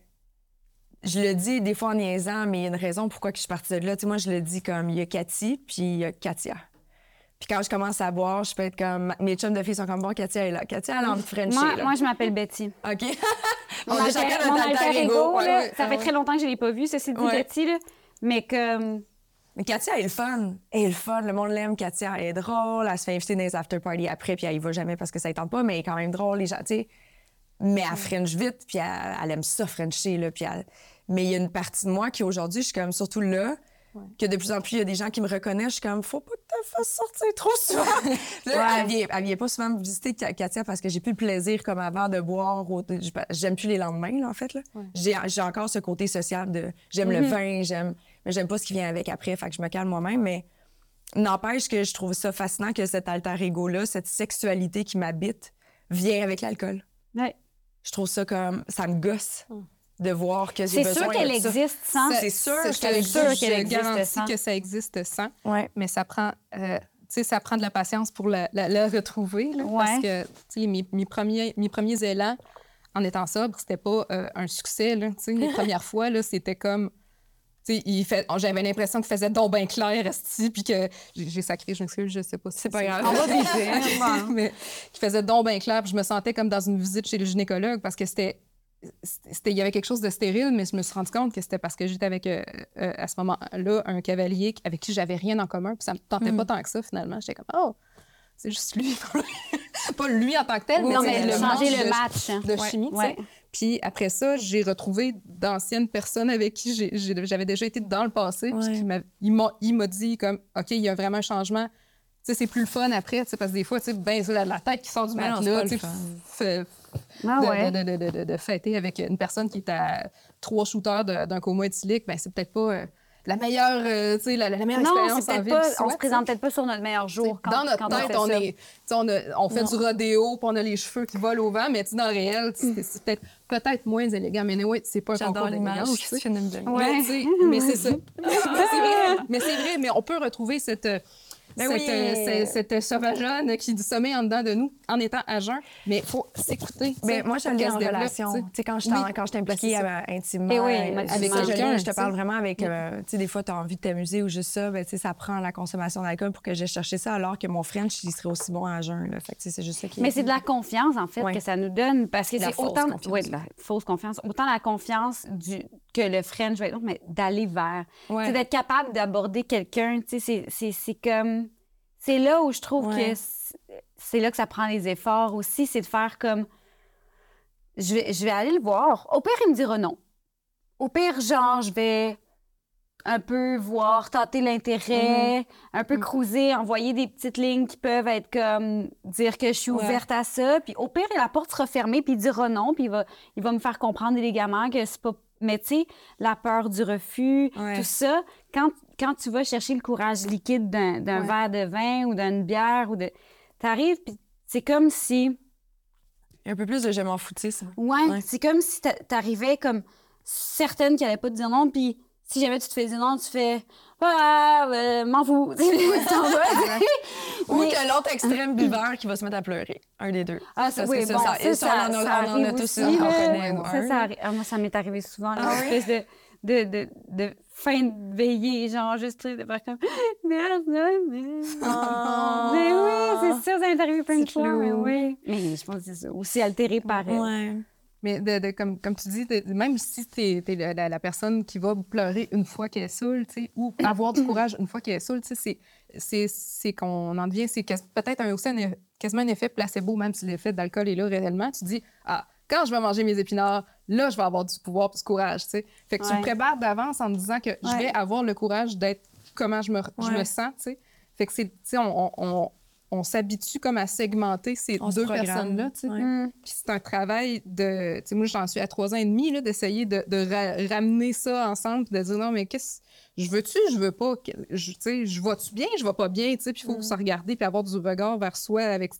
je le dis des fois en niaisant, mais il y a une raison pourquoi que je suis partie de là. Tu sais, moi, je le dis comme il y a Cathy, puis il y a Katia. Puis quand je commence à boire, je peux être comme. Mes chums de filles sont comme bon, Katia est là. Katia, elle a envie de Frencher, Moi, là. moi, je m'appelle Betty. OK. (laughs) Mon On a alter, chacun mon notre alter alter ego. ego, Ouais, là, ouais. ça fait très longtemps que je ne l'ai pas vu, ceci dit, Ouais. Betty, là. Mais comme... Mais Katia, elle est le fun. Elle est le fun. Le monde l'aime. Katia, elle est drôle. Elle se fait inviter dans les after-parties après, puis elle y va jamais parce que ça ne tente pas, mais elle est quand même drôle, les gens, tu sais. Mais elle French vite, puis elle, elle aime ça, Frencher, là. Puis elle- Mais il y a une partie de moi qui, aujourd'hui, je suis comme, surtout là, que de plus en plus, il y a des gens qui me reconnaissent. Je suis comme, faut pas que tu fasses sortir trop souvent. (laughs) Là, Ouais. elle, vient, elle vient pas souvent me visiter, Ka- Katia, parce que j'ai plus le plaisir comme avant de boire. J'aime plus les lendemains, là, en fait. là. J'ai j'ai encore ce côté social de j'aime le vin, j'aime, mais j'aime pas ce qui vient avec après, fait que je me calme moi-même. Mais n'empêche que je trouve ça fascinant que cet alter ego-là, cette sexualité qui m'habite, vient avec l'alcool. Je trouve ça comme. Ça me gosse de voir que j'ai C'est besoin sûr qu'elle existe sans... C'est sûr je qu'elle te existe. je garantis sans. que ça existe sans. Ouais. mais ça prend, euh, tu sais, ça prend de la patience pour la, la- la retrouver. là, Ouais. Parce que, tu sais, mes, mes premiers, mes premiers élans en étant sobre, c'était pas euh, un succès. Là, tu sais. les (laughs) premières fois, là, c'était comme. tu sais, il fait, j'avais l'impression qu'il faisait donc bien clair, esti, puis que j'ai sacré, je m'excuse, je sais pas si C'est pas grave. (laughs) On va (laughs) mais qui faisait donc bien clair, puis je me sentais comme dans une visite chez le gynécologue parce que c'était c'était- il y avait quelque chose de stérile, mais je me suis rendu compte que c'était parce que j'étais avec, euh, euh, à ce moment-là, un cavalier avec qui j'avais rien en commun, puis ça me tentait Hmm. pas tant que ça, finalement. J'étais comme, oh, c'est juste lui. (laughs) pas lui en tant que tel, mais, non, mais le changer le de- match. hein. de chimie, sais. Ouais. Puis après ça, j'ai retrouvé d'anciennes personnes avec qui j'ai- j'ai- j'avais déjà été dans le passé. puis Ouais. m'a- il m'a il m'a dit comme, OK, il y a vraiment un changement. Tu sais, c'est plus le fun après, tu sais, parce que des fois, tu sais, ben, c'est la, la tête qui sort du c'est matelas, Ah de, ouais. de, de, de, de- de fêter avec une personne qui est à trois shooters d'un coma éthylique, ben, c'est peut-être pas euh, la meilleure, euh, tu sais, la, la meilleure Non, expérience en ville pas... qui On soit, se présente peut-être pas sur notre meilleur jour quand, dans notre quand tête, on fait on, ça. est, tu sais, on, a- on fait du rodéo, puis on a les cheveux qui volent au vent, mais tu sais, dans le réel, sais, c'est peut-être peut-être moins élégant. Mais anyway, c'est pas un J'adore concours l'image d'élégance. Ouais. Mais, (laughs) mais c'est ça. Mais (laughs) c'est vrai. Mais c'est vrai, mais on peut retrouver cette, euh, cette, oui. euh, cette, cette sauvageonne qui sommeille en dedans de nous en étant à jeun. Mais il faut s'écouter. tu sais, Ben, moi, je pour le dis qu'elle en relation. quand je Oui. quand je Ben, euh, intimement Eh oui, euh, avec quelqu'un, je te parle vraiment avec... euh, tu sais, des fois, tu as envie de t'amuser ou juste ça. Ben, tu sais, ça prend la consommation d'alcool pour que j'aille chercher ça, alors que mon French, il serait aussi bon à jeun. Là. Fait c'est juste ça qui Mais c'est de la confiance, en fait, Ouais. que ça nous donne. Parce que c'est autant. Oui, de la fausse confiance. Autant la confiance du, que le French va être mais d'aller vers. Ouais. C'est d'être capable d'aborder quelqu'un. Tu sais, c'est- c'est c'est comme. C'est là où je trouve Ouais. que c'est- là que ça prend les efforts aussi. C'est de faire comme. Je vais, je vais aller le voir. Au pire, il me dira non. Au pire, genre, je vais un peu voir, tenter l'intérêt, un peu cruiser, envoyer des petites lignes qui peuvent être comme dire que je suis Ouais. ouverte à ça. Puis au pire, la porte sera fermée, puis il dira non, puis il va, il va me faire comprendre élégamment que c'est pas. Mais tu sais, la peur du refus, Ouais. tout ça, quand, quand tu vas chercher le courage liquide d'un Ouais. verre de vin ou d'une bière ou de. T'arrives, puis c'est comme si. Il y a un peu plus de je m'en foutisme. Ouais, Ouais. c'est comme si t'a- t'arrivais comme certaine qu'il allait pas te dire non, puis si jamais tu te fais dire non, tu fais ah, euh, m'en fous. (laughs) Ou Mais- que l'autre extrême buveur qui va se mettre à pleurer. Un des deux. Ah, ça, oui, que ça, bon, ça- ça, ça, ça, on en a- ça on en a arrive tous aussi, un connaît Ça, ça ah, moi, ça m'est arrivé souvent, Ah de, de, de, de fin de veillée, genre, juste de faire comme (gasps) mais- Oh. Mais oui, c'est sûr, ça m'est arrivé plein de C'est fois, mais oui. Mais je pense que c'est ça, aussi altéré par elle. Ouais. Mais de, de- comme, comme tu dis, de- même si tu es, la, la- la personne qui va pleurer une fois qu'elle est saoule, tu sais, ou (coughs) avoir du courage une fois qu'elle est saoule, tu sais, c'est- c'est c'est qu'on en devient, c'est peut-être un- aussi un, quasiment un effet placebo, même si l'effet d'alcool est là réellement. Tu dis, ah, quand je vais manger mes épinards, là, je vais avoir du pouvoir du courage, tu sais. Fait que tu me prépares d'avance en me disant que je vais avoir le courage d'être comment je me, je me sens, tu sais. Fait que c'est, tu sais, on, on, on- on s'habitue comme à segmenter ces On deux personnes-là, tu sais. Ouais. Mm. Puis c'est un travail de. Tu sais, moi, j'en suis à trois ans et demi, là, d'essayer de, de ra- ramener ça ensemble, de dire non, mais qu'est-ce. Je veux-tu, je veux pas. Que- Je, tu sais, je vais-tu bien, je vais pas bien, tu sais, puis il faut se regarder, puis avoir du regard vers soi avec,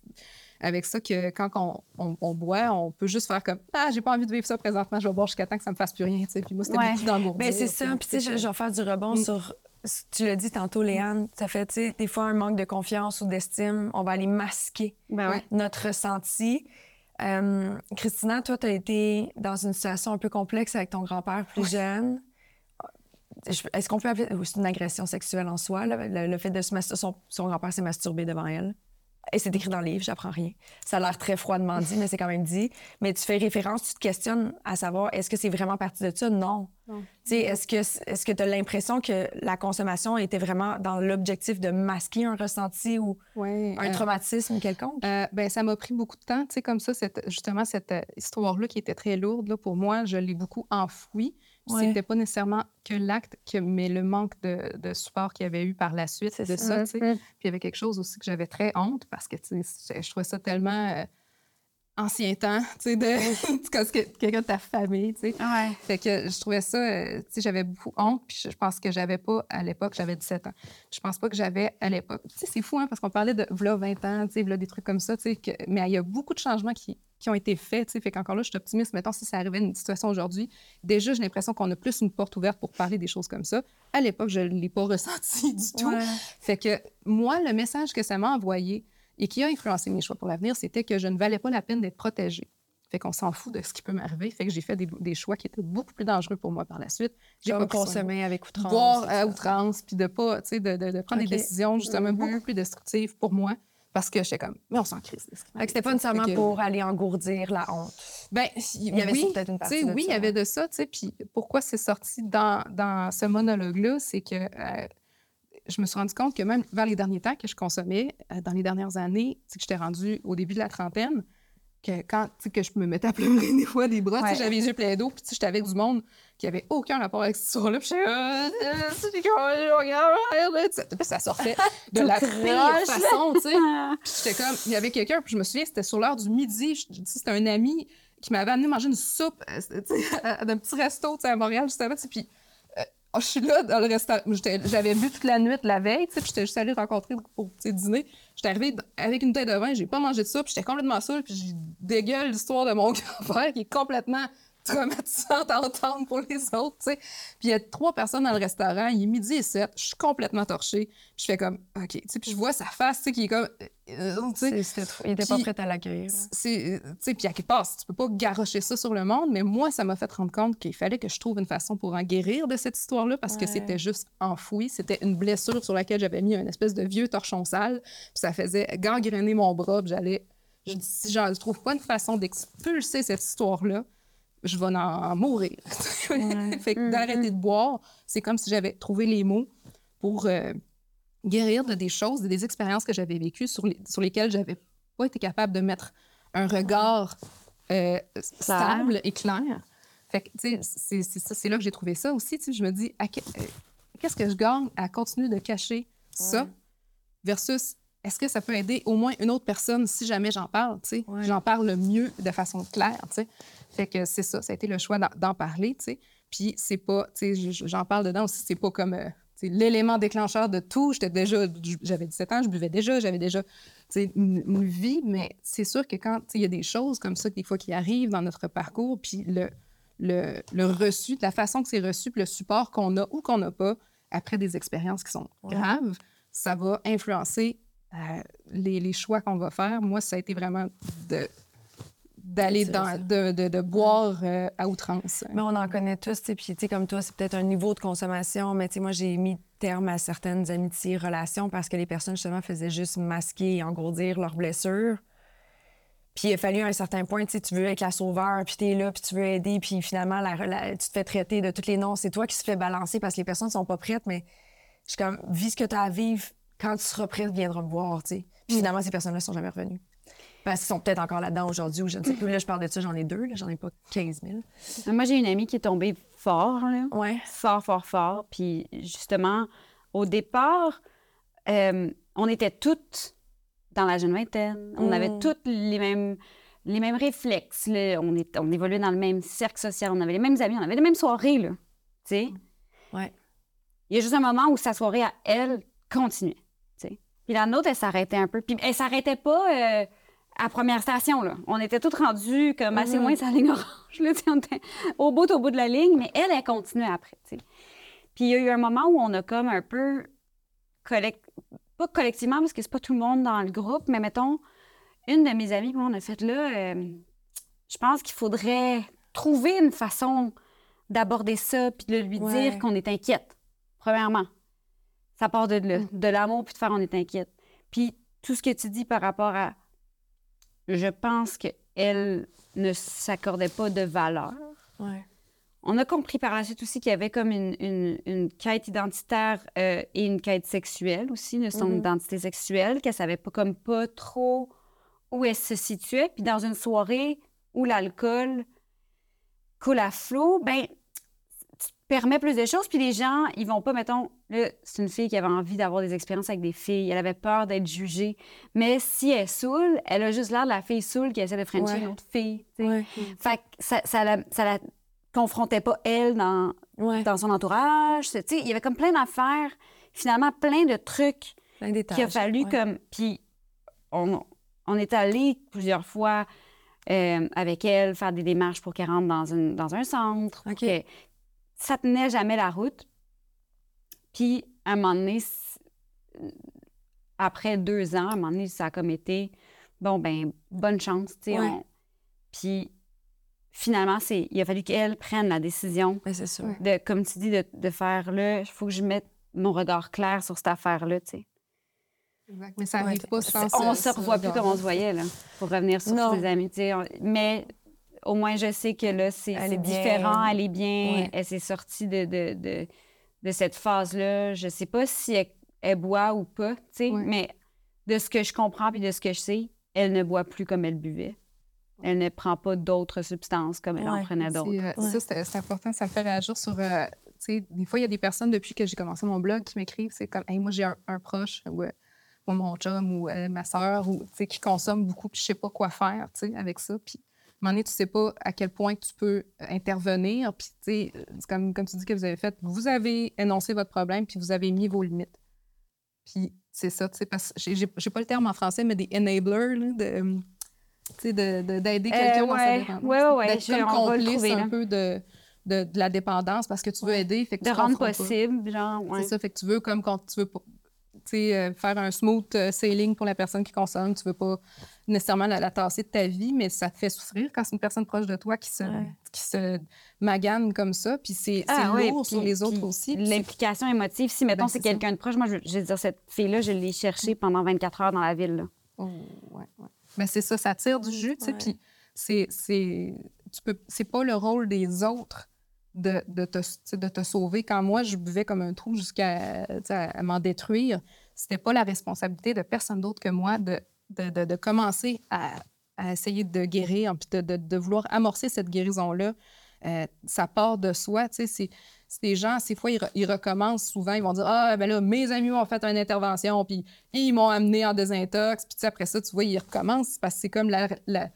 avec ça, que quand on, on- on boit, on peut juste faire comme Ah, j'ai pas envie de vivre ça présentement, je vais boire jusqu'à temps que ça me fasse plus rien. Puis moi, c'était Ouais. beaucoup d'engourdir. Ben, c'est ça. Puis, tu sais, je, je vais faire du rebond Mm. sur. Tu l'as dit tantôt, Léane, ça fait, tu sais, des fois, un manque de confiance ou d'estime, on va aller masquer Ben ouais. notre ressenti. Euh, Christina, toi, tu as été dans une situation un peu complexe avec ton grand-père plus jeune. Je- Est-ce qu'on peut appeler. C'est une agression sexuelle en soi, le, le fait de se masturber. Son, son grand-père s'est masturbé devant elle? Et c'est écrit dans le livre, j'apprends rien. Ça a l'air très froidement dit, mais c'est quand même dit. Mais tu fais référence, tu te questionnes à savoir est-ce que c'est vraiment parti de ça? Non. Non. Tu sais, Est-ce que est-ce que tu as l'impression que la consommation était vraiment dans l'objectif de masquer un ressenti ou un euh, traumatisme quelconque? Euh, ben, ça m'a pris beaucoup de temps, tu sais, comme ça, cette, justement, cette euh, histoire-là qui était très lourde, là, pour moi, je l'ai beaucoup enfouie. Ouais. C'était pas nécessairement que l'acte, que, mais le manque de, de support qu'il y avait eu par la suite C'est de ça. ça, tu sais. Puis il y avait quelque chose aussi que j'avais très honte parce que, je trouvais ça tellement euh, ancien temps, tu sais, de (laughs) quelqu'un de ta famille, tu sais. Ouais. Fait que je trouvais ça, euh, tu sais, j'avais beaucoup honte, puis je je pense que j'avais pas, à l'époque, j'avais 17 ans. Je pense pas que j'avais à l'époque. Tu sais, c'est fou, hein, parce qu'on parlait de v'là 20 ans, tu sais, v'là des trucs comme ça, tu sais, que- mais il y a beaucoup de changements qui, qui ont été faits, tu sais, fait qu'encore là, je suis optimiste. Mettons, si ça arrivait à une situation aujourd'hui, déjà, j'ai l'impression qu'on a plus une porte ouverte pour parler des choses comme ça. À l'époque, je l'ai pas (laughs) ressenti du tout. Ouais. Fait que moi, le message que ça m'a envoyé et qui a influencé mes choix pour l'avenir, c'était que je ne valais pas la peine d'être protégée. Fait qu'on s'en fout de ce qui peut m'arriver. Fait que j'ai fait des, des choix qui étaient beaucoup plus dangereux pour moi par la suite. J'ai pas consommer avec outrance. boire à outrance, puis de pas, tu sais, de, de- de prendre des décisions justement Mhm. beaucoup plus destructives pour moi, parce que j'étais comme, mais on s'en crise. Fait que c'était pas nécessairement que- pour aller engourdir la honte. Ben, Il y avait oui, peut-être une partie de oui, il y avait de ça, tu sais, puis pourquoi c'est sorti dans, dans ce monologue-là, c'est que euh, je me suis rendu compte que même vers les derniers temps que je consommais, euh, dans les dernières années, c'est que j'étais rendue au début de la trentaine, que quand, que je me mettais à pleurer (laughs) des fois des bras, Ouais. j'avais les yeux pleins d'eau, puis j'étais avec du monde qui avait aucun rapport avec cette histoire-là, puis j'étais, euh, euh, euh, ça sortait de la pire façon, tu sais. (laughs) Puis j'étais comme, il y avait quelqu'un, puis je me souviens, c'était sur l'heure du midi, c'était un ami qui m'avait amené manger une soupe euh, d'un (laughs) petit resto à Montréal, justement, tu sais, puis euh, je suis là dans le restaurant, j'avais bu toute la nuit la veille, puis j'étais juste allée rencontrer pour dîner. J'étais arrivée avec une tête de vin, j'ai pas mangé de ça, puis j'étais complètement saoule, puis je dégueule l'histoire de mon (laughs) grand-père qui est complètement traumatisante à entendre pour les autres, tu sais. Puis il y a trois personnes dans le restaurant, il est midi et sept, je suis complètement torchée. Je fais comme, OK, tu sais, puis je vois sa face, tu sais, qui est comme, euh, trop- Il était pas prêt à l'accueillir. sais, puis à quelque part, tu peux pas garocher ça sur le monde, mais moi, ça m'a fait rendre compte qu'il fallait que je trouve une façon pour en guérir de cette histoire-là parce que c'était juste enfoui. C'était une blessure sur laquelle j'avais mis un espèce de vieux torchon sale, puis ça faisait gangréner mon bras, puis j'allais. Je dis, si je trouve pas une façon d'expulser cette histoire-là, je vais en mourir. (laughs) fait que d'arrêter de boire, c'est comme si j'avais trouvé les mots pour euh, guérir de des choses, de des expériences que j'avais vécues sur, les- sur lesquelles j'avais pas été capable de mettre un regard euh, stable et clair. Fait que, tu sais, c'est- là que j'ai trouvé ça aussi. Tu sais, je me dis, euh, qu'est-ce que je gagne à continuer de cacher ça Ouais. versus est-ce que ça peut aider au moins une autre personne si jamais j'en parle, tu sais? Ouais. J'en parle mieux de façon claire, tu sais. Fait que c'est ça, ça a été le choix d'en- parler, tu sais. Puis c'est pas, tu sais, je- j'en parle dedans aussi, c'est pas comme euh, l'élément déclencheur de tout. J'étais déjà, j'avais 17 ans, je buvais déjà, j'avais déjà, une, une vie, mais c'est sûr que quand, il y a des choses comme ça, des fois, qui arrivent dans notre parcours, puis le, le, le reçu, la façon que c'est reçu, puis le support qu'on a ou qu'on n'a pas après des expériences qui sont Ouais. graves, ça va influencer euh, les, les choix qu'on va faire. Moi, ça a été vraiment de d'aller dans de, de, de boire euh, à outrance. Mais on en connaît tous, tu puis tu sais, comme toi, c'est peut-être un niveau de consommation, mais tu sais, moi, j'ai mis terme à certaines amitiés, relations, parce que les personnes, justement, faisaient juste masquer et engourdir leurs blessures. Puis il a fallu à un certain point, tu sais, tu veux être la sauveur, puis t'es là, puis tu veux aider, puis finalement, la, la- tu te fais traiter de tous les noms. C'est toi qui se fais balancer parce que les personnes sont pas prêtes, mais je suis comme, vis ce que tu as à vivre, quand tu seras prête, viendra me voir, tu sais. Puis finalement, ces personnes-là sont jamais revenues. Parce qu'ils sont peut-être encore là-dedans aujourd'hui ou je ne sais plus. Là, je parle de ça, j'en ai deux, là, j'en ai pas 15 000. Moi, j'ai une amie qui est tombée fort, là. Ouais. Fort, fort, fort. Puis justement, au départ, euh, on était toutes dans la jeune vingtaine. On Mm. avait toutes les mêmes, les mêmes réflexes. là. On, est, on évoluait dans le même cercle social. On avait les mêmes amis. On avait les mêmes soirées, là. Tu sais? Ouais. Il y a juste un moment où sa soirée à elle continuait. tu sais? Puis la nôtre, elle s'arrêtait un peu. Puis elle s'arrêtait pas euh, à première station. Là. On était toutes rendues comme assez loin de sa ligne orange. Là, (laughs) on était au bout, au bout de la ligne. Mais elle, elle continuait après. tu sais. Puis il y a eu un moment où on a comme un peu collect... pas collectivement parce que c'est pas tout le monde dans le groupe, mais mettons une de mes amies, moi, on a fait là. euh, je pense qu'il faudrait trouver une façon d'aborder ça puis de lui Ouais. dire qu'on est inquiète. Premièrement, ça part de là, de l'amour puis de faire on est inquiète. Puis tout ce que tu dis par rapport à, je pense que elle ne s'accordait pas de valeur. Ouais. On a compris par la suite aussi qu'il y avait comme une, une- une quête identitaire euh, et une quête sexuelle aussi, de son Mhm. identité sexuelle, qu'elle savait pas comme pas trop où elle se situait. Puis dans une soirée où l'alcool coule à flot, ben permets plus de choses. Puis les gens, ils vont pas, mettons, là, c'est une fille qui avait envie d'avoir des expériences avec des filles. Elle avait peur d'être jugée. Mais si elle saoule, elle a juste l'air de la fille saoule qui essaie de frencher Ouais. une autre fille. Ouais. Fait que ça, ça, la, ça la confrontait pas, elle, dans, Ouais. dans son entourage. Il y avait comme plein d'affaires, finalement, plein de trucs Plein qu'il a fallu comme... Puis on, on est allé plusieurs fois euh, avec elle faire des démarches pour qu'elle rentre dans, une, dans un centre. pour OK. que- ça tenait jamais la route. Puis, à un moment donné, après deux ans, à un moment donné, ça a comme été, bon, ben, bonne chance, tu sais. Ouais. on- Puis, finalement, c'est, il a fallu qu'elle prenne la décision c'est sûr. Ouais. de, comme tu dis, de, de faire là, il faut que je mette mon regard clair sur cette affaire-là, tu sais. Exact. Mais ça Ouais, arrive t'es- pas sans On se revoit plus comme on se voyait, là, pour revenir sur Non. ses amis, tu sais. on- Mais au moins, je sais que là, c'est différent, elle est bien, Ouais. elle s'est sortie de, de, de, de cette phase-là. Je sais pas si elle, elle boit ou pas, tu sais, Ouais. mais de ce que je comprends puis de ce que je sais, elle ne boit plus comme elle buvait. Elle ne prend pas d'autres substances comme elle en prenait d'autres. C'est, euh. Ça, c'est important. Ça me fait réagir sur. euh, des fois, il y a des personnes, depuis que j'ai commencé mon blog, qui m'écrivent c'est comme, hey, moi, j'ai un, un proche, ou, euh, ou mon chum, ou euh, ma soeur, ou, qui consomme beaucoup, puis je sais pas quoi faire avec ça. Puis, un moment donné, tu sais pas à quel point tu peux euh, intervenir. Puis, tu sais, euh, comme, comme tu dis que vous avez fait, vous avez énoncé votre problème, puis vous avez mis vos limites. Puis, c'est ça, tu sais, parce que j'ai- pas le terme en français, mais des enablers, là, de. euh, tu sais, de- de- d'aider quelqu'un dans sa ouais. dépendance. Ouais, ouais, ouais. D'être comme complice un là. peu de, de, de la dépendance parce que tu veux aider. Fait que De tu rendre comprends pas. possible, genre, ouais. C'est ça, fait que tu veux comme quand tu veux pas euh, faire un smooth euh, sailing pour la personne qui consomme. Tu veux pas nécessairement la, la tasser de ta vie, mais ça te fait souffrir quand c'est une personne proche de toi qui se, Ouais. qui se magane comme ça. Puis c'est Ah lourd sur les autres aussi. L'implication émotive, si mettons Ben, c'est quelqu'un de proche, moi je, je veux dire, cette fille-là, je l'ai cherchée pendant 24 heures dans la ville. là. Oh, ouais, ouais. Mais c'est ça, ça tire du jus, tu sais, Ouais. puis c'est, c'est, tu peux, c'est pas le rôle des autres de, de, te, de te sauver. Quand moi, je buvais comme un trou jusqu'à à m'en détruire, c'était pas la responsabilité de personne d'autre que moi de, de, de- de commencer à, à essayer de guérir, puis de, vouloir amorcer cette guérison-là. Euh, ça part de soi, tu sais, des gens, ces fois, ils, re- ils recommencent souvent, ils vont dire « Ah, ben là, mes amis ont fait une intervention, puis ils m'ont amené en désintox. » Puis tu sais, après ça, tu vois, ils recommencent parce que c'est comme la, la-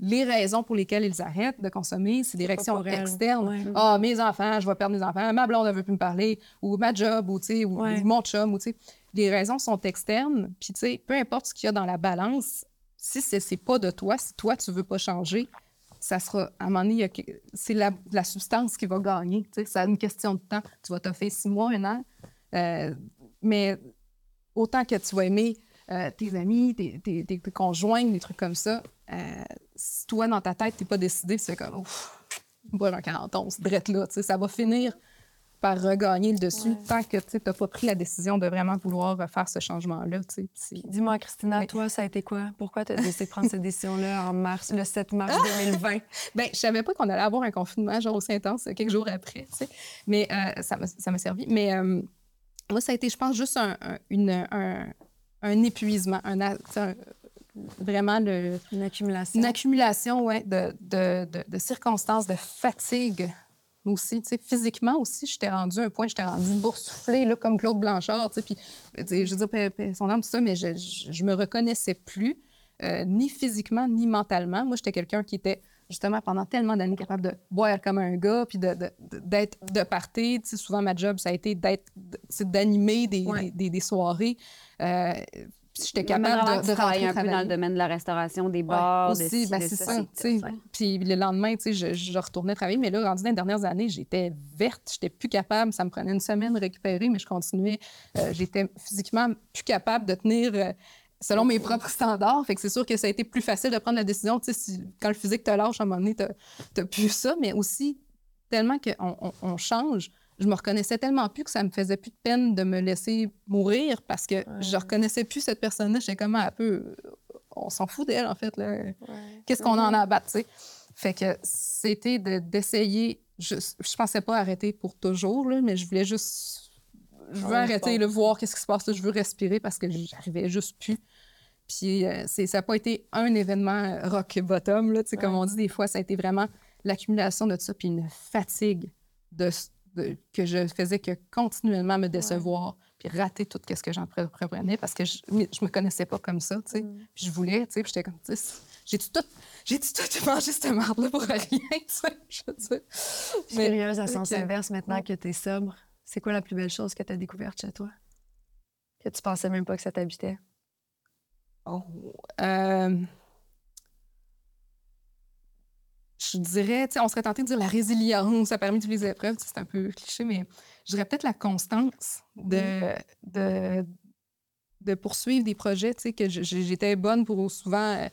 les raisons pour lesquelles ils arrêtent de consommer, c'est des réactions externes. Ouais. Ah, mes enfants, je vais perdre mes enfants, ma blonde ne veut plus me parler, ou ma job, ou, tu sais, ou, Ouais. ou mon chum, ou tu sais. Les raisons sont externes, puis tu sais, peu importe ce qu'il y a dans la balance, si c'est c'est pas de toi, si toi, tu veux pas changer, ça sera, à un moment donné, c'est la, la substance qui va gagner. Tu sais, c'est une question de temps. Tu vas t'offrir six mois, un an. Euh, mais autant que tu vas aimer euh, tes amis, tes, tes, tes- tes conjoints, des trucs comme ça, euh, si toi, dans ta tête, t'es pas décidé, c'est comme, ouf, boire un 41, c'est drette là. Tu sais, ça va finir par regagner le dessus tant que tu n'as pas pris la décision de vraiment vouloir faire ce changement-là. Dis-moi, Christina, Oui. toi, ça a été quoi? Pourquoi tu as décidé de prendre cette (laughs) décision-là en mars, le 7 mars 2020? (laughs) Ben, je savais pas qu'on allait avoir un confinement genre aussi intense euh, quelques jours après, tu sais. Mais euh, ça m'a servi. Mais euh, moi, ça a été, je pense, juste un, un- une- un, un épuisement, un, vraiment le, Une accumulation. une accumulation ouais, de, de, de, de circonstances, de fatigue aussi. tu sais. Physiquement aussi, j'étais rendue à un point, j'étais rendue boursouflée, là, comme Claude Blanchard. tu sais, Puis, sais, je veux dire, son âme, tout ça, mais je, je, je me reconnaissais plus, euh, ni physiquement, ni mentalement. Moi, j'étais quelqu'un qui était justement pendant tellement d'années capable de boire comme un gars, puis de- de- de- d'être de, party. Tu sais, souvent, ma job, ça a été d'être, c'est d'animer des, Ouais. des, des- des soirées. Euh, j'étais capable de, de rentrer un peu dans le domaine de la restauration, des bars, de aussi, ben de c'est ça, ouais. Puis le lendemain, tu sais, je, je retournais travailler, mais là, rendu dans les dernières années, j'étais verte, j'étais plus capable. Ça me prenait une semaine de récupérer, mais je continuais. Euh, j'étais physiquement plus capable de tenir euh, selon mes propres standards. Fait que c'est sûr que ça a été plus facile de prendre la décision. Tu sais, si- quand le physique te lâche, à un moment donné, t'as t'as plus ça, mais aussi tellement qu'on on, on change. Je me reconnaissais tellement plus que ça me faisait plus de peine de me laisser mourir parce que je reconnaissais plus cette personne-là. J'étais comme un peu. On s'en fout d'elle, en fait. Qu'est-ce qu'on en a à battre, tu sais? Fait que c'était de- d'essayer. Je, je pensais pas arrêter pour toujours, là, mais je voulais juste. Je veux Ouais, arrêter, le voir, qu'est-ce qui se passe, là, je veux respirer parce que j'arrivais juste plus. Puis euh, ça n'a pas été un événement rock bottom, là, comme on dit des fois, ça a été vraiment l'accumulation de ça, puis une fatigue de- que je faisais que continuellement me décevoir, puis rater tout ce que j'entreprenais parce que je, je me connaissais pas comme ça, tu sais. Puis je voulais, tu sais, puis j'étais comme, tu sais, j'ai-tu tout, j'ai-tu tout (laughs) mangé cette marde-là pour rien, tu sais, je veux dire. Je suis Mais- curieuse à sens inverse maintenant que tu es sobre. C'est quoi la plus belle chose que tu as découverte chez toi? Que tu pensais même pas que ça t'habitait? Oh, euh, je dirais, on serait tenté de dire la résilience, ça permet toutes les épreuves, c'est un peu cliché, mais je dirais peut-être la constance de, de, de poursuivre des projets, que j'étais bonne pour souvent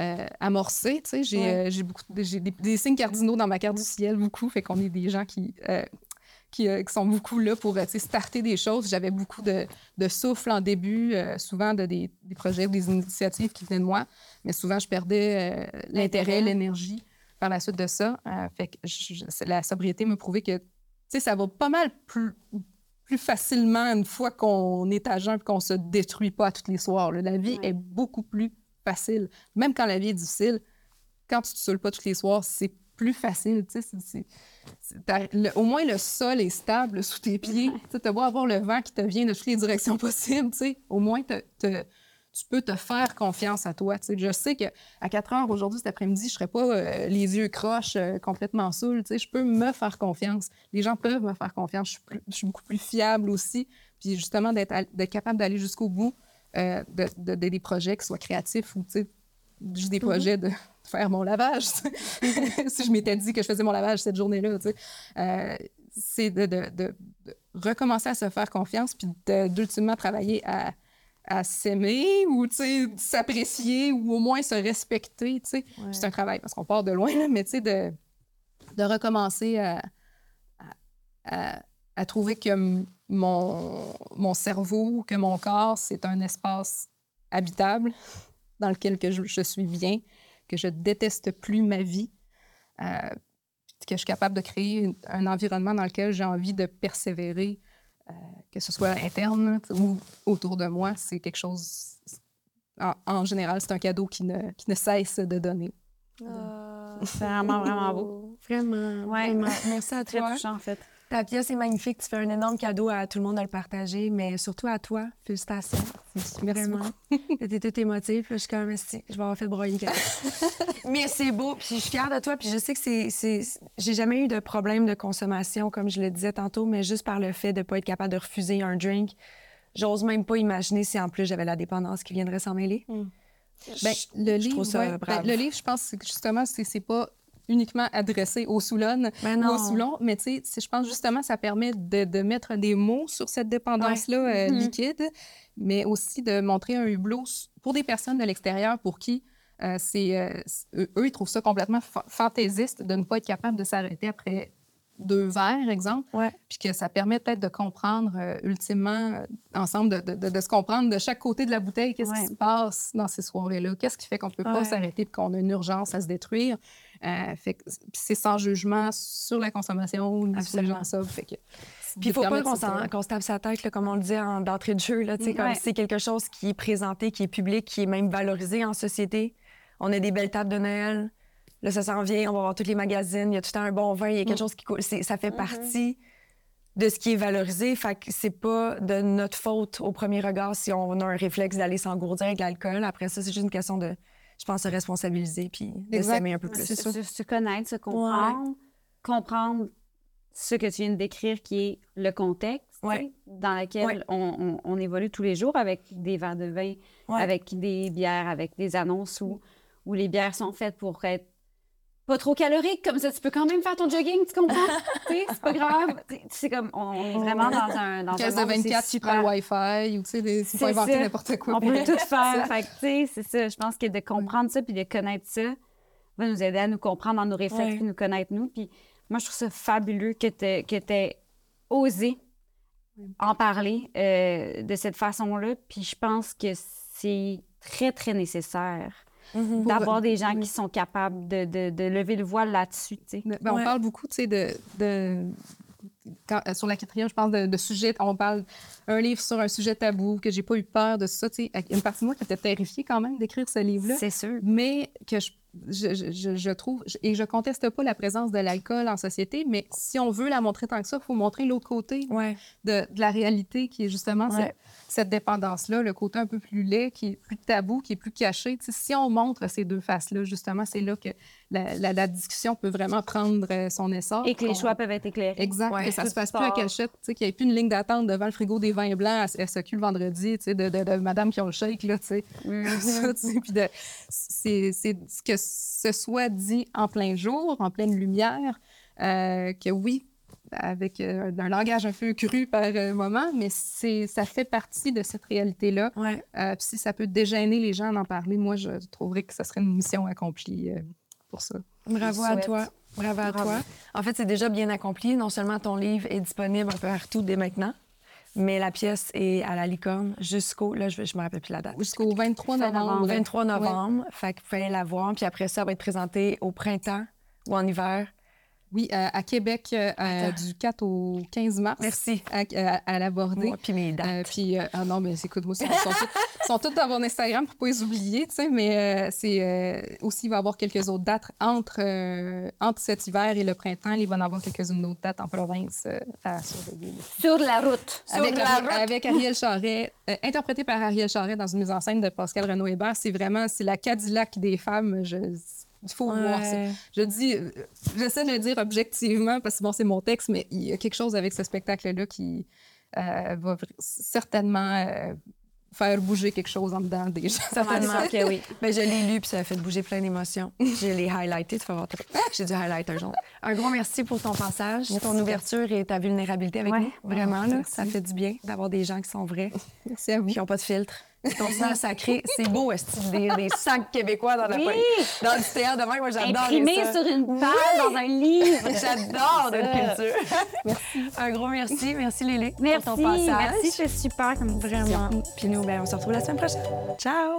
euh, amorcer. J'ai Ouais. euh, beaucoup, de- des, des signes cardinaux dans ma carte du ciel, beaucoup, fait qu'on est des gens qui... euh, qui, euh, qui sont beaucoup là pour euh, starter des choses. J'avais beaucoup de, de souffle en début, euh, souvent de des, des projets ou des initiatives qui venaient de moi, mais souvent je perdais euh, l'intérêt, l'énergie par la suite de ça. Euh, fait que je- la sobriété m'a prouvé que tu ça va pas mal plus, plus facilement une fois qu'on est à jeun et qu'on se détruit pas tous les soirs. là. La vie Ouais. est beaucoup plus facile. Même quand la vie est difficile, quand tu te saoules pas tous les soirs, c'est plus facile. tu le- au moins, le sol est stable sous tes pieds. Tu as beau avoir le vent qui te vient de toutes les directions (laughs) possibles, tu au moins, te- tu peux te faire confiance à toi. tu sais. Je sais qu'à 4 heures aujourd'hui, cet après-midi, je ne serai pas euh, les yeux croches, euh, complètement saoul. Je peux me faire confiance. Les gens peuvent me faire confiance. Je suis, plus- je suis beaucoup plus fiable aussi. Puis justement, d'être capable d'aller jusqu'au bout euh, de, de- de- des projets qui soient créatifs ou juste des projets de (laughs) faire mon lavage. (laughs) si je m'étais dit que je faisais mon lavage cette journée-là, c'est de, recommencer à se faire confiance puis d'ultimement travailler à, à s'aimer ou tu sais, s'apprécier ou au moins se respecter. tu sais. C'est un travail parce qu'on part de loin, là, mais tu sais, de, de recommencer à, à- trouver que mon, mon cerveau, que mon corps, c'est un espace habitable dans lequel que je, je suis bien, que je déteste plus ma vie, euh, que je suis capable de créer un environnement dans lequel j'ai envie de persévérer, euh, que ce soit interne ou autour de moi. C'est quelque chose, en, en général, c'est un cadeau qui ne, qui ne cesse de donner. C'est vraiment, vraiment beau. (laughs) Vraiment, Ouais. vraiment. Merci à Très toi. touchant, en fait. Ta pièce est magnifique. Tu fais un énorme cadeau à tout le monde de le partager, mais surtout à toi. Félicitations. Merci Vraiment. T'étais toute émotive. puis Je suis comme, je vais avoir fait broyer (laughs) mais c'est beau. Puis je suis fière de toi. Puis je sais que c'est. J'ai jamais eu de problème de consommation, comme je le disais tantôt, mais juste par le fait de ne pas être capable de refuser un drink. J'ose même pas imaginer si en plus j'avais la dépendance qui viendrait s'en mêler. Ben, le je livre, trouve ça ouais, ben, le livre, je pense que justement, c'est pas uniquement adressé aux Soulonnes Ben ou aux Soulons, mais tu sais, je pense justement ça permet de, de mettre des mots sur cette dépendance-là euh, Mhm. liquide, mais aussi de montrer un hublot pour des personnes de l'extérieur pour qui euh, c'est euh, eux, ils trouvent ça complètement fa- fantaisiste de ne pas être capable de s'arrêter après deux verres, exemple, Ouais. puis que ça permet peut-être de comprendre euh, ultimement, euh, ensemble, de, de- de- de se comprendre de chaque côté de la bouteille, qu'est-ce Ouais. qui se passe dans ces soirées-là, qu'est-ce qui fait qu'on peut pas s'arrêter et qu'on a une urgence à se détruire? Euh, fait c'est sans jugement sur la consommation, ni sur les Absolument. gens sobres. Fait que, Puis il faut pas qu'on se tape sa tête, là, comme on le dit en- d'entrée de jeu. Là, Mm, comme c'est quelque chose qui est présenté, qui est public, qui est même valorisé en société. On a des belles tables de Noël. Là, ça s'en vient, on va voir tous les magazines. Il y a tout le temps un bon vin, il y a quelque chose qui coule. Ça fait partie de ce qui est valorisé. Fait que c'est pas de notre faute au premier regard si on a un réflexe d'aller s'engourdir avec l'alcool. Après ça, c'est juste une question de, je pense, se responsabiliser puis de s'aimer un peu plus. Se, se connaître, se comprendre, comprendre ce que tu viens de décrire qui est le contexte Ouais. dans lequel Ouais. on, on- on évolue tous les jours avec des verres de vin, avec des bières, avec des annonces où, où les bières sont faites pour être pas trop caloriques, comme ça tu peux quand même faire ton jogging, tu comprends? (laughs) C'est pas grave. C'est comme, on est vraiment dans un, dans un Caisse de monde où c'est 24, tu prends super le Wi-Fi, ou tu sais, des- peux inventer n'importe quoi. on peut tout (laughs) faire. fait tu sais, c'est ça. Je pense que de comprendre ça puis de connaître ça va nous aider à nous comprendre dans nos réflexes Ouais. puis nous connaître nous. Puis moi, je trouve ça fabuleux que tu que aies osé en parler euh, de cette façon-là. Puis je pense que c'est très, très nécessaire Mhm. d'avoir des gens qui sont capables de, de- de lever le voile là-dessus, tu sais. Ben, on Ouais. parle beaucoup, tu sais, de, de- quand- euh, sur la quatrième, je parle de, de sujets. On parle un livre sur un sujet tabou, que j'ai pas eu peur de ça. Tu sais, une partie de moi qui était terrifiée quand même d'écrire ce livre-là. C'est sûr. mais que je, je, je- je- je trouve, et je conteste pas la présence de l'alcool en société, mais si on veut la montrer tant que ça, il faut montrer l'autre côté Ouais. de, de la réalité qui est justement Ouais. cette, cette dépendance-là, le côté un peu plus laid, qui est plus tabou, qui est plus caché. Si on montre ces deux faces-là, justement, c'est là que la, la- la discussion peut vraiment prendre euh, son essor. Et que les On- choix peuvent être éclairés. Exact. Ouais. que ça se passe plus à cachette. Tu sais, qu'il n'y ait plus une ligne d'attente devant le frigo des vins blancs à SQ le vendredi, tu sais, de, de, de madame qui ont le shake, là, tu sais. Mhm. (laughs) Ça, tu sais, puis de- c'est c'est que ce soit dit en plein jour, en pleine lumière, euh, que oui, avec euh, un langage un peu cru par euh, moment, mais c'est ça fait partie de cette réalité-là. Ouais. Euh, si ça peut dégêner les gens d'en parler, moi, je trouverais que ce serait une mission accomplie euh, pour ça. Bravo à toi. Bravo à Bravo. toi. En fait, c'est déjà bien accompli. Non seulement ton livre est disponible un peu partout dès maintenant, mais la pièce est à la licorne jusqu'au. Là, je ne me rappelle plus la date. Jusqu'au 23 Fin novembre. novembre. 23 novembre. Fait que vous pouvez aller la voir. Puis après ça, elle va être présentée au printemps ou en hiver. Oui, euh, à Québec, euh, du 4 au 15 mars. Merci. À, l'aborder. Moi, puis mes dates. Euh, puis, euh, ah non, mais écoute, moi, ils sont, sont, sont tous dans mon Instagram pour pas les oublier, tu sais, mais c'est aussi, il va y avoir quelques autres dates entre, entre cet hiver et le printemps. Il va y en avoir quelques-unes d'autres dates en province à surveiller. Sur la route. Avec, Sur la route. avec Ariel Charret, interprété par Ariel Charret dans une mise en scène de Pascal Renaud Hébert. C'est vraiment, c'est la Cadillac des femmes. Je, il faut voir ça. Je dis, euh, j'essaie de le dire objectivement parce que bon, c'est mon texte, mais il y a quelque chose avec ce spectacle-là qui euh, va certainement euh, faire bouger quelque chose en dedans des gens. Certainement. (laughs) que oui. Ben, je l'ai lu, puis ça a fait bouger plein d'émotions. Je l'ai highlighté. Tu vas voir. (laughs) J'ai du highlighter jaune. Un gros merci pour ton passage, ton ouverture et ta vulnérabilité avec Ouais. nous. Vraiment, là, ça fait du bien d'avoir des gens qui sont vrais, Merci à vous. qui n'ont pas de filtre. Ton sang sacré, c'est beau, est de lire des sacs québécois dans, la Oui. dans du théâtre de même. Moi, j'adore Imprimé ça. sur une page dans un livre. J'adore Ça. notre culture. Un gros merci. Merci, Lily, Merci. pour ton passage. Merci, c'est super comme Vraiment. Puis nous, ben, on se retrouve la semaine prochaine. Ciao!